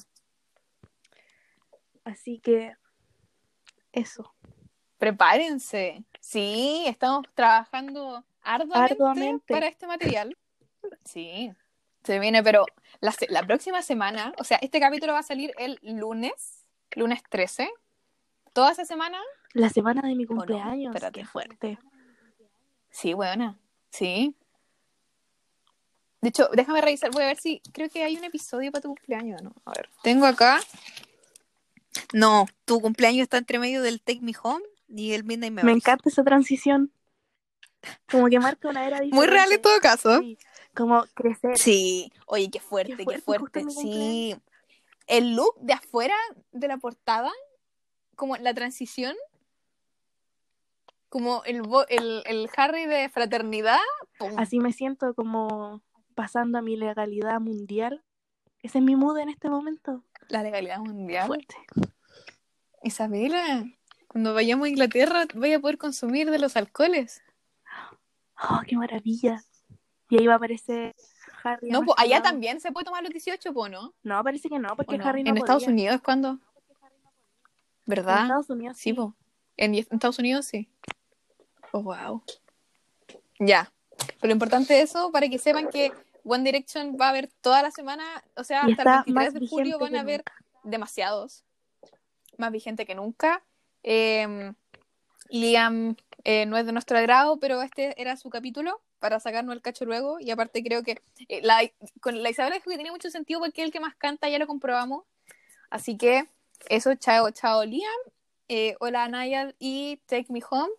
B: Así que. Eso.
A: Prepárense. Sí, estamos trabajando arduamente,
B: Arduamente.
A: para este material. Sí, se viene, pero la, la próxima semana, o sea, este capítulo va a salir el lunes, lunes 13. Toda esa semana,
B: La semana de mi
A: no?
B: cumpleaños.
A: Espérate.
B: Qué fuerte.
A: sí, buena, sí. De hecho, déjame revisar, voy a ver si creo que hay un episodio para tu cumpleaños, ¿no? A ver, tengo acá. No, tu cumpleaños está entre medio del Take Me Home y el Midnight
B: Me
A: Memories.
B: encanta esa transición. Como que marca una era diferente.
A: Muy real en todo caso.
B: Sí, Como crecer.
A: Sí, oye, qué fuerte,
B: Qué
A: qué
B: fuerte,
A: Sí. El look de afuera de la portada, como la transición, como el, bo- el, el Harry de fraternidad. pum.
B: Así me siento como pasando a mi legalidad mundial. Ese es mi mood en este momento.
A: La legalidad mundial.
B: Fuerte.
A: Isabela, cuando vayamos a Inglaterra, voy a poder consumir de los alcoholes.
B: Oh, qué maravilla. Y ahí va a aparecer Harry.
A: No,
B: nuestro
A: allá también se puede tomar los 18, po, ¿no?
B: No, parece que no, porque
A: ¿O no?
B: Harry no
A: en Estados. Unidos, ¿cuándo?
B: En
A: ¿Verdad?
B: Estados Unidos
A: Sí, po. En, en Estados Unidos sí. Oh, wow. Ya. Pero lo importante de eso, para que sepan que One Direction va a haber toda la semana, o sea,
B: Y
A: hasta el
B: está
A: 23
B: más
A: de julio van a haber demasiados. Más vigente que nunca. Eh, Liam eh, no es de nuestro agrado, pero este era su capítulo para sacarnos el cacho luego. Y aparte creo que eh, la, con la Isabela dijo que tenía mucho sentido porque es el que más canta, ya lo comprobamos. Así que eso, chao, chao Liam. Eh, hola Nayal y Take Me Home.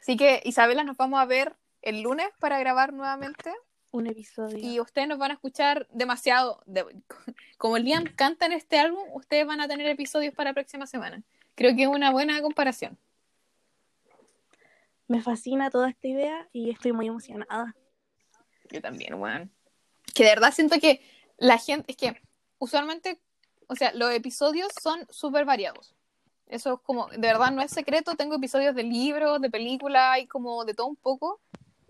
A: Así que Isabela, nos vamos a ver el lunes para grabar nuevamente.
B: Un episodio.
A: Y ustedes nos van a escuchar demasiado. de- [LAUGHS] como Liam canta en este álbum, ustedes van a tener episodios para la próxima semana. Creo que es una buena comparación.
B: Me fascina toda esta idea y estoy muy emocionada.
A: Yo también, weón. Que de verdad siento que la gente, es que usualmente, o sea, los episodios son súper variados. Eso es como, de verdad no es secreto, tengo episodios de libros, de películas y como de todo un poco.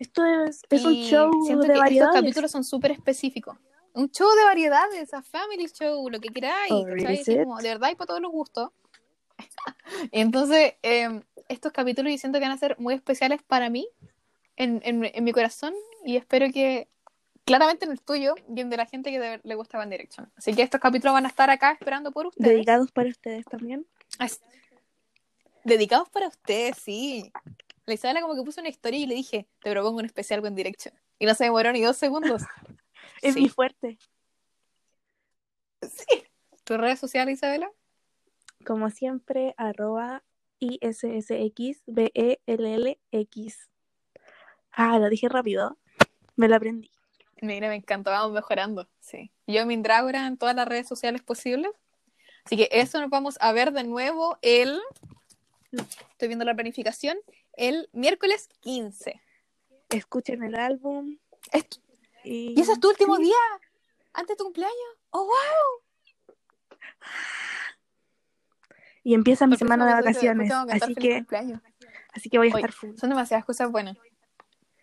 B: Esto es, es un show
A: siento
B: de
A: que
B: variedades.
A: estos capítulos son súper específicos. Un show de variedades, a family show, lo que queráis.
B: Oh,
A: como, de verdad y para todos los gustos. y [LAUGHS] entonces, eh, estos capítulos yo siento que van a ser muy especiales para mí, en, en, en mi corazón, y espero que, claramente en el tuyo, y en de la gente que de- le gusta One Direction. Así que estos capítulos van a estar acá esperando por ustedes.
B: Dedicados para ustedes también.
A: As- Dedicados para ustedes, sí. La Isabela como que puso una historia y le dije, te propongo un especial One Direction. Y no se demoró ni dos segundos. [LAUGHS]
B: Es
A: Sí.
B: mi fuerte.
A: ¿Tu red social, Isabela?
B: Como siempre, arroba ISSXBELLX. Ah, lo dije rápido. Me lo aprendí.
A: Mira, me encantó, vamos mejorando. Sí. Yo Mindrágora en todas las redes sociales posibles. Así que eso nos vamos a ver de nuevo el. Estoy viendo la planificación. El miércoles 15.
B: Escuchen el álbum.
A: Es-
B: Y,
A: ¿Y ese es tu último
B: sí,
A: día? ¿Antes de tu cumpleaños? ¡Oh, wow!
B: Y empieza mi semana de vacaciones. Así que, así que voy a estar full.
A: Son demasiadas cosas buenas.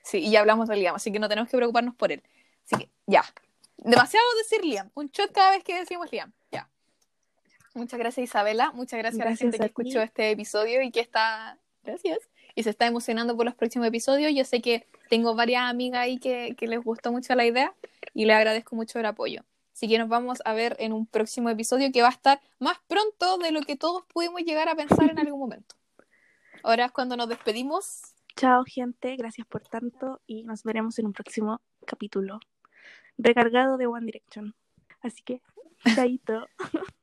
A: Sí, y ya hablamos de Liam, así que no tenemos que preocuparnos por él. Así que, ya. Demasiado decir Liam. Un shot cada vez que decimos Liam. Ya. Muchas gracias, Isabela. Muchas gracias, a la gente que
B: a
A: escuchó este episodio y que está. Gracias. Y se está emocionando por los próximos episodios. Yo sé que tengo varias amigas ahí que, que les gustó mucho la idea y le agradezco mucho el apoyo. Así que nos vamos a ver en un próximo episodio que va a estar más pronto de lo que todos pudimos llegar a pensar en algún momento. Ahora es cuando nos despedimos.
B: Chao, gente. Gracias por tanto. Y nos veremos en un próximo capítulo recargado de One Direction. Así que, chaito. [LAUGHS]